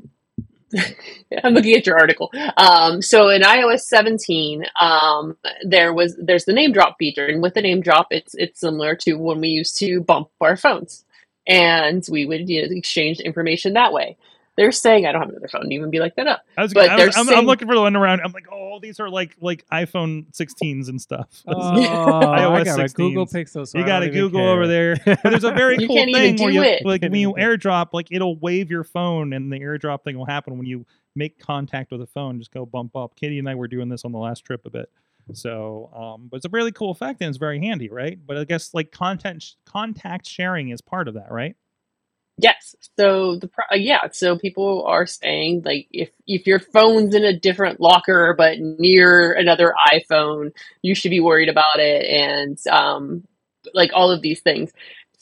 I'm looking at your article. Um, so in iOS 17, um, there was there's the name drop feature, and with the name drop, it's it's similar to when we used to bump our phones, and we would you know, exchange information that way. They're saying I don't have another phone to even be like that up.
I was,
but
I was, I'm, I'm looking for the one around. I'm like, oh, these are like like iPhone 16s and stuff.
oh, I
iOS
got a Google Pixel. So
you got
don't
to Google
care.
over there. But there's a very cool thing where you
it.
like when you airdrop, like it'll wave your phone, and the airdrop thing will happen when you make contact with a phone. Just go bump up. Katie and I were doing this on the last trip a bit. So, um, but it's a really cool effect and it's very handy, right? But I guess like content contact sharing is part of that, right?
Yes. So the pro- uh, yeah. So people are saying like if if your phone's in a different locker but near another iPhone, you should be worried about it, and um, like all of these things.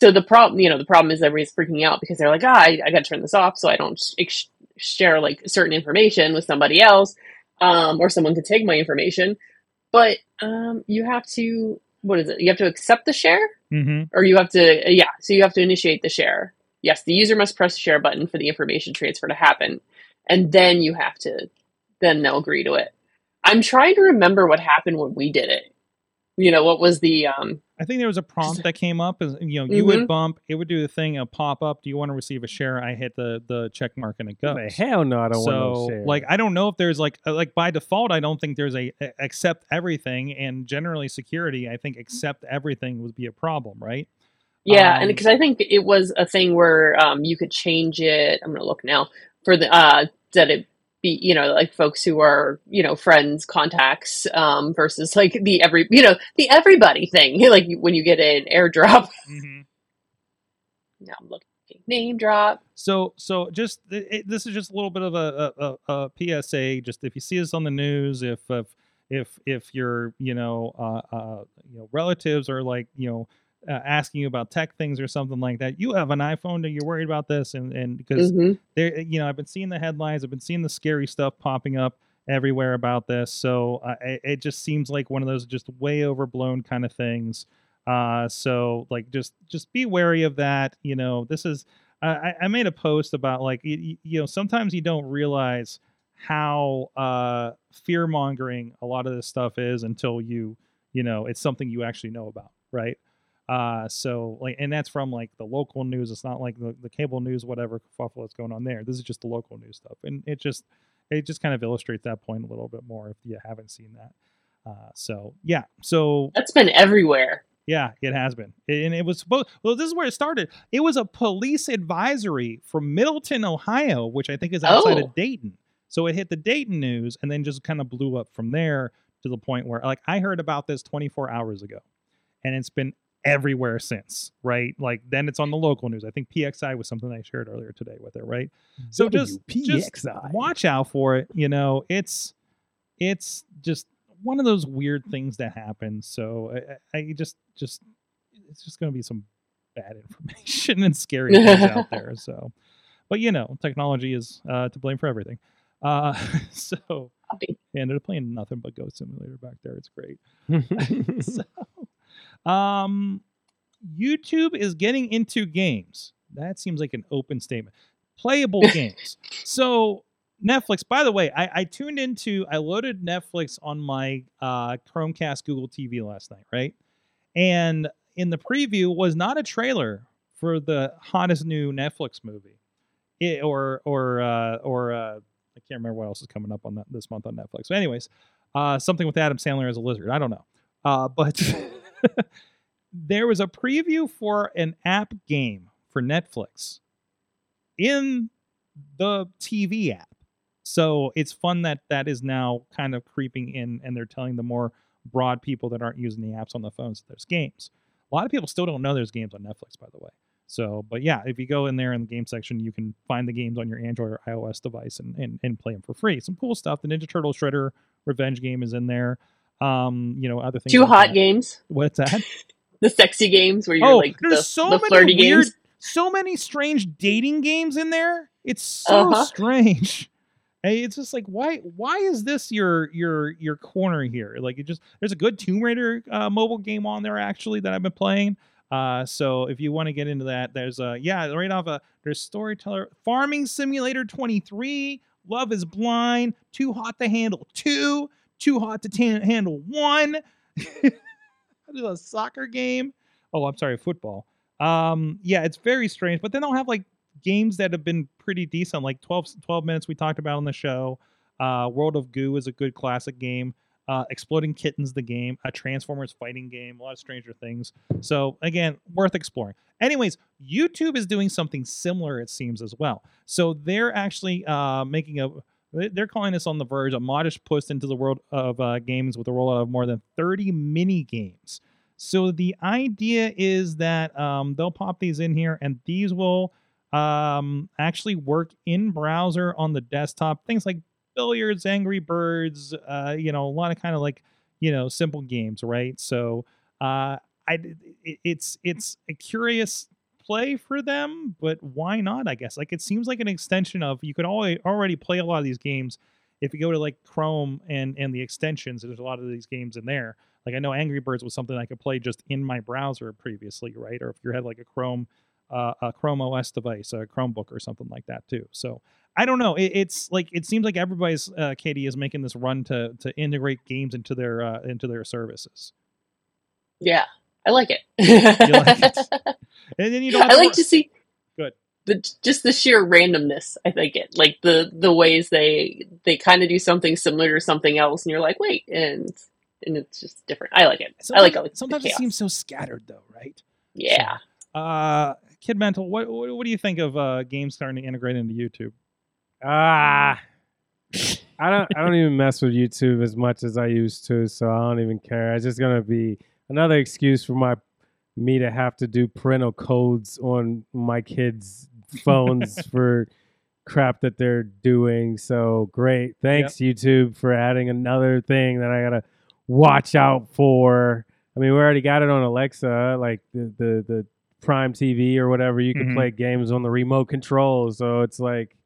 So the problem, you know, the problem is everybody's freaking out because they're like, ah, I, I got to turn this off so I don't ex- share like certain information with somebody else, um, or someone could take my information. But um, you have to what is it? You have to accept the share
Mm-hmm.
or you have to uh, yeah so you have to initiate the share yes the user must press the share button for the information transfer to happen and then you have to then they'll agree to it i'm trying to remember what happened when we did it you know what was the um
I think there was a prompt that came up. As you know, you would
Mhm.
bump, it would do the thing, a pop up. Do you want to receive a share? I hit the the check mark and it goes.
Like, hell no, I don't
so
want no share.
like I don't know if there's like uh, like by default I don't think there's a, a accept everything and generally security I think accept everything would be a problem right
yeah and
Um,
because i think it was a thing where um you could change it i'm gonna look now for the uh that it be you know like folks who are you know friends contacts um, versus like the every you know the everybody thing like when you get an airdrop.
Mm-hmm.
Now I'm looking name drop.
So, so just it, this is just a little bit of a, a, a, a PSA. Just if you see us on the news, if if if if your you know uh, uh, you know relatives are like you know uh, asking you about tech things or something like that, you have an iPhone and you're worried about this, and and because
hmm
there you know i've been seeing the headlines i've been seeing the scary stuff popping up everywhere about this so uh, it, it just seems like one of those just way overblown kind of things uh so like just just be wary of that you know this is i I- i made a post about like you, you know sometimes you don't realize how uh fear mongering a lot of this stuff is until you you know it's something you actually know about right uh, so like, and that's from like the local news. It's not like the, the cable news, whatever kerfuffle that's going on there. This is just the local news stuff, and it just it just kind of illustrates that point a little bit more if you haven't seen that. Uh, so yeah, so
That's been everywhere.
yeah, it has been, and it was supposed. Well, this is where it started. It was a police advisory from Middletown, Ohio, which I think is outside
Oh.
of Dayton. So it hit the Dayton news, and then just kind of blew up from there to the point where, like, I heard about this 24 hours ago, and it's been everywhere since. Right? Like, then it's on the local news. I think PXI was something I shared earlier today with it. Right? So just- just watch out for it you know it's it's just one of those weird things that happen so i, I just just it's just going to be some bad information and scary things out there so but you know technology is uh, to blame for everything uh so and they're playing nothing but ghost simulator back there it's great so, um, YouTube is getting into games. That seems like an open statement. Playable games. So Netflix. By the way, I, I tuned into. I loaded Netflix on my uh, Chromecast Google TV last night, right? And in the preview was not a trailer for the hottest new Netflix movie, it, or or uh, or uh, I can't remember what else is coming up on that this month on Netflix. So, anyways, uh, something with Adam Sandler as a lizard. I don't know. Uh, but there was a preview for an app game for Netflix in the TV app. So it's fun that that is now kind of creeping in, and they're telling the more broad people that aren't using the apps on the phones that there's games. A lot of people still don't know there's games on Netflix, by the way. So, but yeah, if you go in there in the game section, you can find the games on your Android or iOS device and, and, and play them for free. Some cool stuff. The Ninja Turtle Shredder Revenge game is in there. Um, you know, other things.
Two
like
hot
that.
games.
What's that?
The sexy games where you're
oh,
like
there's
the,
so
the
many
flirty
weird,
games.
so many strange dating games in there. It's so
Uh-huh.
strange. Hey, it's just like why why is this your your your corner here? Like it just there's a good Tomb Raider uh, mobile game on there actually that I've been playing. Uh, so if you want to get into that, there's a yeah right off a there's Storyteller Farming Simulator 23, Love is Blind, Too Hot to Handle two, Too Hot to tan- Handle one. A soccer game. Oh, I'm sorry, football. Um, yeah, it's very strange, but then they'll have like games that have been pretty decent, like 12, 12 minutes we talked about on the show. Uh, World of Goo is a good classic game. Uh, Exploding Kittens, the game, a Transformers fighting game, a lot of Stranger Things. So again, worth exploring. Anyways, YouTube is doing something similar, it seems as well. So they're actually uh, making a. they- They're calling this on the verge a modest push into the world of uh, games with the rollout of more than 30 mini games. So the idea is that um, they'll pop these in here, and these will um, actually work in browser on the desktop. Things like billiards, Angry Birds, uh, you know, a lot of kind of like you know simple games, right? So uh, I it, it's it's a curious play for them, but why not? I guess like it seems like an extension of you could already already play a lot of these games if you go to like Chrome and and the extensions. There's a lot of these games in there. Like I know Angry Birds was something I could play just in my browser previously, right? Or if you had like a Chrome uh, a Chrome OS device, a Chromebook or something like that too. So I don't know. It, it's like it seems like everybody's uh, Katie is making this run to to integrate games into their uh, into their services.
Yeah, I like it.
like it? And then you don't. Have
I
to
like
wor-
to see
Good.
the just the sheer randomness. I like it, like the the ways they they kind of do something similar to something else, and you're like, wait, and and it's just different. I like it. I like
Sometimes,
all the
sometimes it seems so scattered though, right?
Yeah,
Uh, Kid Mental, what, what what do you think of uh games starting to integrate into YouTube?
Ah, I don't I don't even mess with YouTube as much as I used to, so I don't even care. It's just gonna be another excuse for my me to have to do parental codes on my kids' phones for crap that they're doing. So great. Thanks, YouTube, for adding another thing that I gotta watch out for. I mean, we already got it on Alexa, like the the, the Prime TV or whatever. You can
Mhm.
play games on the remote control. So it's like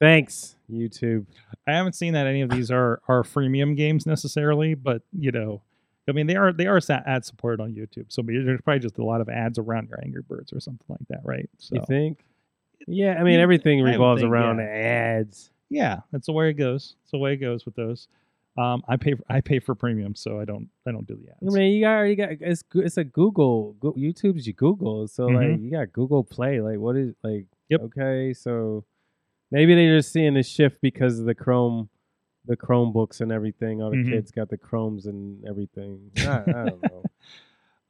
thanks, YouTube.
I haven't seen that any of these are are freemium games necessarily, but you know, I mean they are they are ad supported on YouTube, so there's probably just a lot of ads around your Angry Birds or something like that, right? So
You think? Yeah, I mean everything
I
revolves
think,
around
yeah.
ads.
yeah, that's the way it goes. It's the way it goes with those. Um, I pay for, I pay for premium, so I don't I don't do the
I
ads.
mean, you got already got it's it's a Google. Go, YouTube's you Google, so like
Mhm.
you got Google Play. Like, what is like?
Yep.
Okay, so maybe they're just seeing a shift because of the Chrome, the Chromebooks and everything. All the
Mhm.
kids got the Chromes and everything. I, I don't know.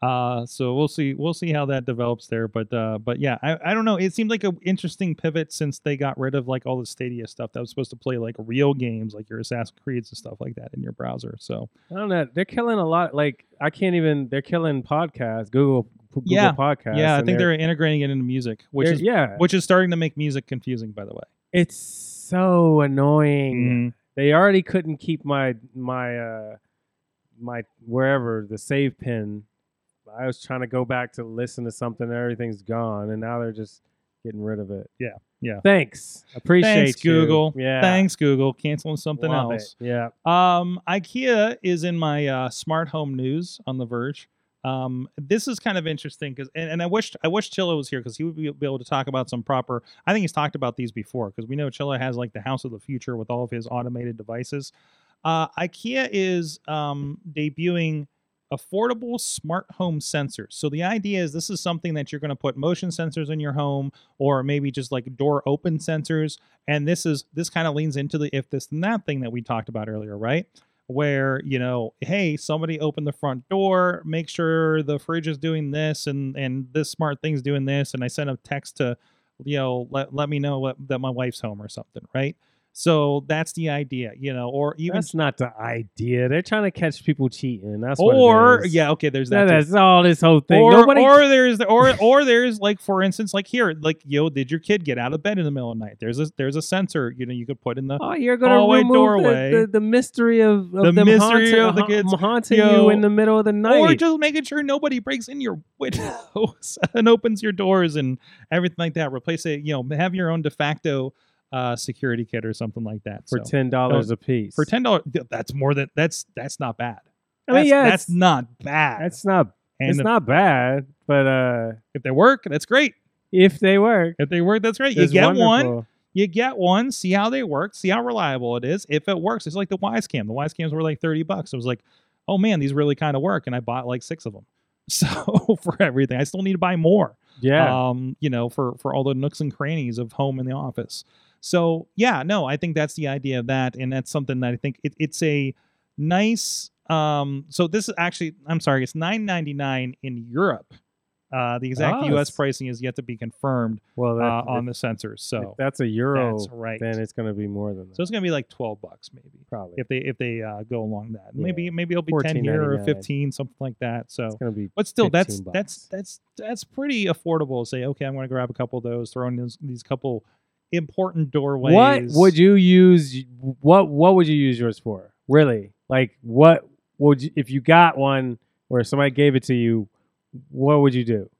Uh, so we'll see we'll see how that develops there, but uh, but yeah, I, I don't know. It seemed like an interesting pivot since they got rid of like all the Stadia stuff that was supposed to play like real games, like your Assassin's Creeds and stuff like that in your browser. So
I don't know. They're killing a lot. Like I can't even. They're killing podcasts. Google. Google
Yeah.
Podcasts.
yeah, I think they're, integrating it into music, which is
yeah.
which is starting to make music confusing, by the way.
It's so annoying.
Mhm.
They already couldn't keep my my uh my wherever the save pin. I was trying to go back to listen to something, and everything's gone, and now they're just getting rid of it.
Yeah, yeah.
Thanks, appreciate
Thanks,
you.
Google.
Yeah,
Thanks, Google. Canceling something
Love
else.
it. Yeah,
Um, IKEA is in my uh, smart home news on The Verge. Um, this is kind of interesting because, and, and I wish I wish Chilla was here because he would be, able to talk about some proper. I think he's talked about these before because we know Chilla has like the house of the future with all of his automated devices. Uh, IKEA is um, debuting affordable smart home sensors. So the idea is this is something that you're going to put motion sensors in your home, or maybe just like door open sensors. And this is this kind of leans into the if this and that thing that we talked about earlier, right? Where you know, hey, somebody opened the front door, make sure the fridge is doing this, and and this smart thing's doing this, and I send a text to, you know, let let me know what, that my wife's home or something, right? So that's the idea, you know, or even
that's not the idea. They're trying to catch people cheating. That's
or yeah, okay, there's that.
That's all this whole thing.
or,
Nobody
or there's or or there's like for instance like here like yo did your kid get out of bed in the middle of the night there's a there's a sensor you know you could put in the
Oh, you're gonna
hallway
remove
doorway.
The, the, the mystery of, of
The mystery
haunting,
of the kids.
haunting
Yo.
you in the middle of the night.
or just making sure nobody breaks in your windows and opens your doors and everything like that replace it you know have your own de facto uh security kit or something like that
for
So,
ten dollars a piece.
for ten dollars that's more than that's that's not bad
I mean,
that's,
yeah,
that's not bad
that's not
and
it's
if,
not bad, but uh,
if they work that's great
if they work,
if they work that's great you get one you get one, see how they work, see how reliable it is. If it works, it's like the Wyze Cam. The Wyze Cams were like 30 bucks. I was like, oh man, these really kind of work. And I bought like six of them. So for everything, I still need to buy more.
Yeah,
Um, you know, for for all the nooks and crannies of home and the office. So yeah, no, I think that's the idea of that, and that's something that I think it, it's a nice. Um, so this is actually, I'm sorry, it's 9.99 in Europe. Uh, the exact
Oh,
U.S. pricing is yet to be confirmed
well, that,
uh, on the sensors.
if
So
that's a euro,
that's right.
then it's gonna be more than that.
So it's gonna be like twelve bucks maybe
probably
if they if they uh, go along that.
Yeah.
Maybe maybe it'll be ten here or fifteen, something like that. So,
it's gonna be
but still, that's
15
that's that's that's pretty affordable. to Say, okay, I'm gonna grab a couple of those, throw in these, these couple important doorways.
What would you use? What what would you use yours for? Really? Like what would you if you got one or somebody gave it to you? What would you do?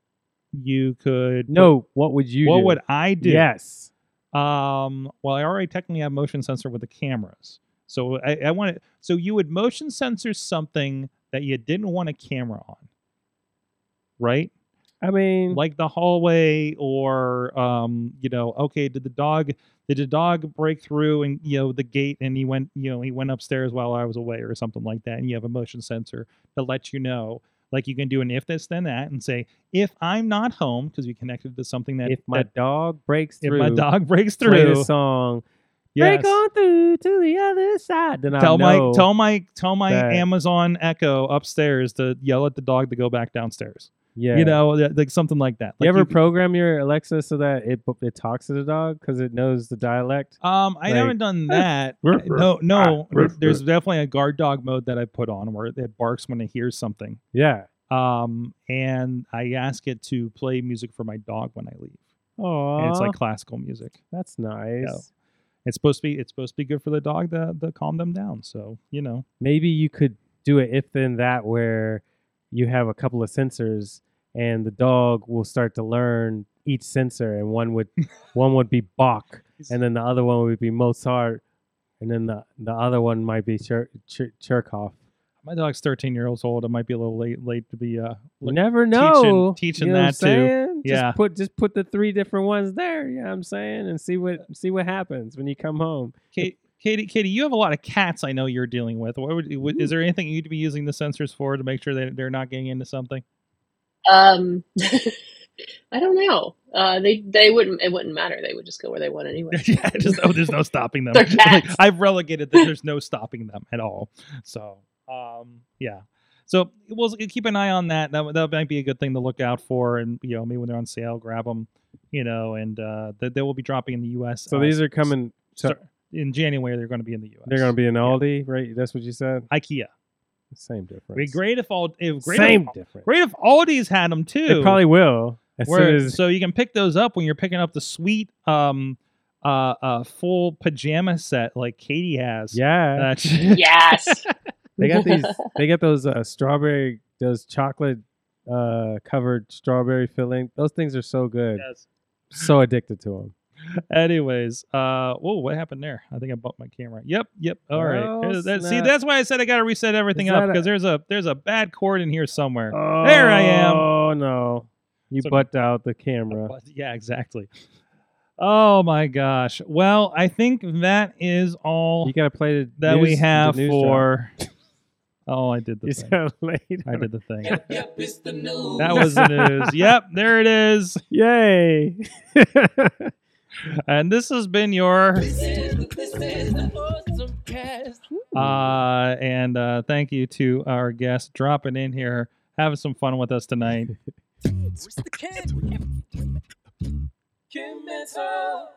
You could
No, what would you?
What
do?
would I do?
Yes.
Um. Well, I already technically have motion sensor with the cameras, so I, I want it. So you would motion sensor something that you didn't want a camera on, right?
I mean,
like the hallway or um you know okay did the dog did the dog break through and you know the gate and he went you know he went upstairs while i was away or something like that and you have a motion sensor to let you know like you can do an if this then that and say if i'm not home because you connected to something that
if my
that-
dog breaks
if
through,
my dog breaks through, play
the song.
yes,
Break on through to the other side. Then
tell my tell my tell my amazon echo upstairs to yell at the dog to go back downstairs
Yeah.
You know, like something like that.
you
Like
ever program your Alexa so that it it talks to the dog because it knows the dialect?
Um, I
Like-
haven't done that. no, no.
ah,
there's definitely a guard dog mode that I put on where it barks when it hears something.
Yeah.
Um, and I ask it to play music for my dog when I leave.
Oh,
it's like classical music.
that's nice.
It's supposed to be. It's supposed to be good for the dog to, to calm them down. So you know.
Maybe you could do it if then that where you have a couple of sensors and the dog will start to learn each sensor and one would one would be Bach and then the other one would be Mozart and then the the other one might be Chir- Chir- Cherkov.
My dog's 13 years old. It might be a little late late to be uh
You never know.
teaching
you know
that too. Yeah.
Just put just put the three different ones there. You know what I'm saying? And see what see what happens when you come home.
Kate, Katie, Katie, you have a lot of cats. I know you're dealing with. What would, would is there anything you'd be using the sensors for to make sure that they're not getting into something?
Um, I don't know. Uh, they they wouldn't. It wouldn't matter. They would just go where they want anyway.
yeah, just oh, there's no stopping them.
They're
Like,
cats.
I've relegated that. There's no stopping them at all. So, um, yeah. So we'll keep an eye on that. That that might be a good thing to look out for, and you know, maybe when they're on sale, grab them. You know, and uh, that they will be dropping in the U.S.
So
uh,
these are coming. To,
start- in January. They're going to be in the U.S.
they're going to be in Aldi, right? That's what you said.
IKEA.
Same difference.
It'd be great if all if great
Same
if,
difference.
great if Aldi's had them too.
It probably will. As
Where-
soon as
so you can pick those up when you're picking up the sweet um uh uh full pajama set like Katie has.
yeah,
That-
yes.
they got these. They got those uh, strawberry, those chocolate uh covered strawberry filling. Those things are so good.
Yes.
So addicted to them.
Anyways, uh, whoa, what happened there? I think I bumped my camera. Yep, yep. All right.
Oh,
Here's that- see, that's why I said I got to reset everything up because there's a there's a bad cord in here somewhere. Oh, There I am.
Oh no, you
So-
butt out the camera.
But- yeah, exactly. Oh my gosh. Well, I think that is all
You got to play the
that we
news- the
have
news
for. Oh, I did the
You
thing.
late.
I did the thing.
Yep, yep, it's the news.
That was the news. Yep, there it is.
Yay!
And this has been your
This is this is awesome
uh and uh thank you to our guest dropping in here, having some fun with us tonight.
What's the cat? Kim Mental.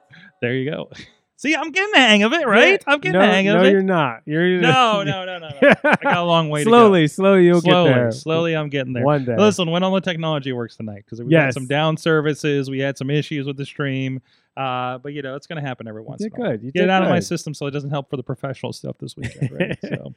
There you go. See, I'm getting the hang of it, right? I'm getting
no,
the hang of
no,
it.
No, you're not. You're
No, no, no, no, no. I got a long way
to go. slowly,
slowly,
you'll.
Slowly,
get there.
slowly, I'm getting there.
One day.
Listen, when all the technology works tonight, because we
Yes.
had some down services, we had some issues with the stream. Uh, but you know, it's gonna happen every once
did
in a while.
good. You
Get
did
it out of my system so it doesn't help for the professional stuff this weekend, right? so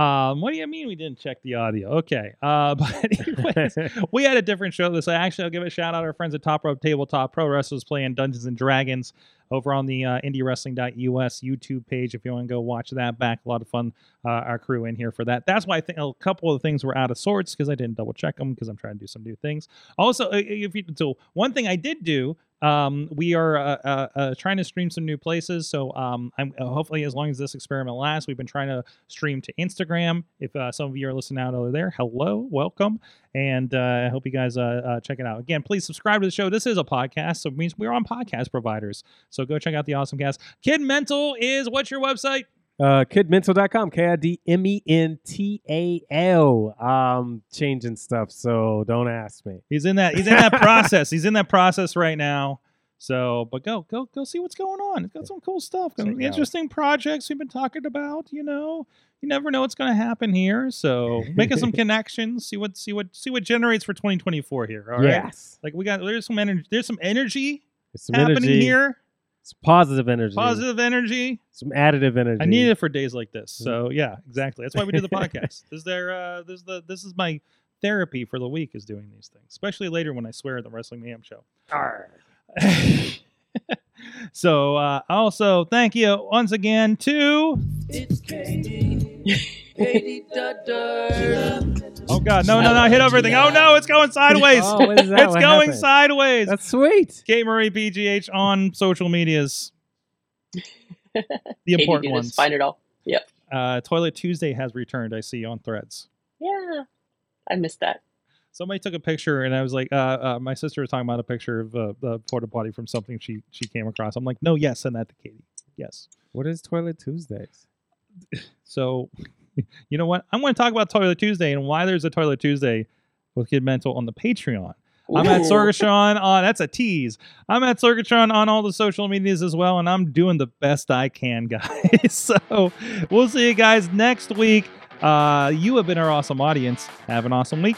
um what do you mean we didn't check the audio? Okay. Uh but anyways, we had a different show this I actually i'll give a shout out to our friends at top rope tabletop pro wrestlers playing dungeons and dragons over on the uh, indiewrestling.us youtube page if you want to go watch that back a lot of fun uh, our crew in here for that that's why i think a couple of things were out of sorts because i didn't double check them because i'm trying to do some new things also uh, if you so one thing i did do um, we are uh, uh, uh, trying to stream some new places. So um, I'm uh, hopefully as long as this experiment lasts, we've been trying to stream to Instagram. If uh, some of you are listening out over there, hello, welcome, and uh, I hope you guys uh, uh, check it out. Again, please subscribe to the show. This is a podcast, so it means we're on podcast providers. So go check out the awesome cast. Kid Mental is what's your website?
Uh, kidmental.com, K I D M E N T A L. Um, changing stuff, so don't ask me.
He's in that. He's in that process. He's in that process right now. So, but go, go, go see what's going on. It's got some cool stuff.
Out.
Interesting projects we've been talking about. You know, you never know what's going to happen here. So, making some connections. See what, see what, see what generates for 2024 here. All right.
Yes.
Like we got, there's some energy. There's some energy
some
happening
energy.
here.
It's positive energy.
Positive energy.
Some additive energy.
I need it for days like this. So yeah, exactly. That's why we do the podcast. This is their uh this is the this is my therapy for the week is doing these things. Especially later when I swear at the Wrestling Mayhem show. so uh also thank you once again to
It's Katie. Katie
Oh god, no no no hit everything. Oh no, it's going sideways.
Oh, is that?
it's going
happened?
sideways.
That's sweet.
Kate Marie PGH on social medias. The important
did
ones.
Find it all. Yep.
Uh Toilet Tuesday has returned, I see on threads.
Yeah, I missed that
somebody took a picture and I was like, uh, uh, my sister was talking about a picture of uh, the porta potty from something she she came across. I'm like, no, yes, send that to Katie. Yes.
What is Toilet Tuesdays?
So, you know what? I'm going to talk about Toilet Tuesday and why there's a Toilet Tuesday with Kid Mental on the Patreon. Ooh. I'm at Sorgatron on that's a tease. I'm at Sorgatron on all the social medias as well, and I'm doing the best I can, guys. so we'll see you guys next week. Uh, you have been our awesome audience. Have an awesome week.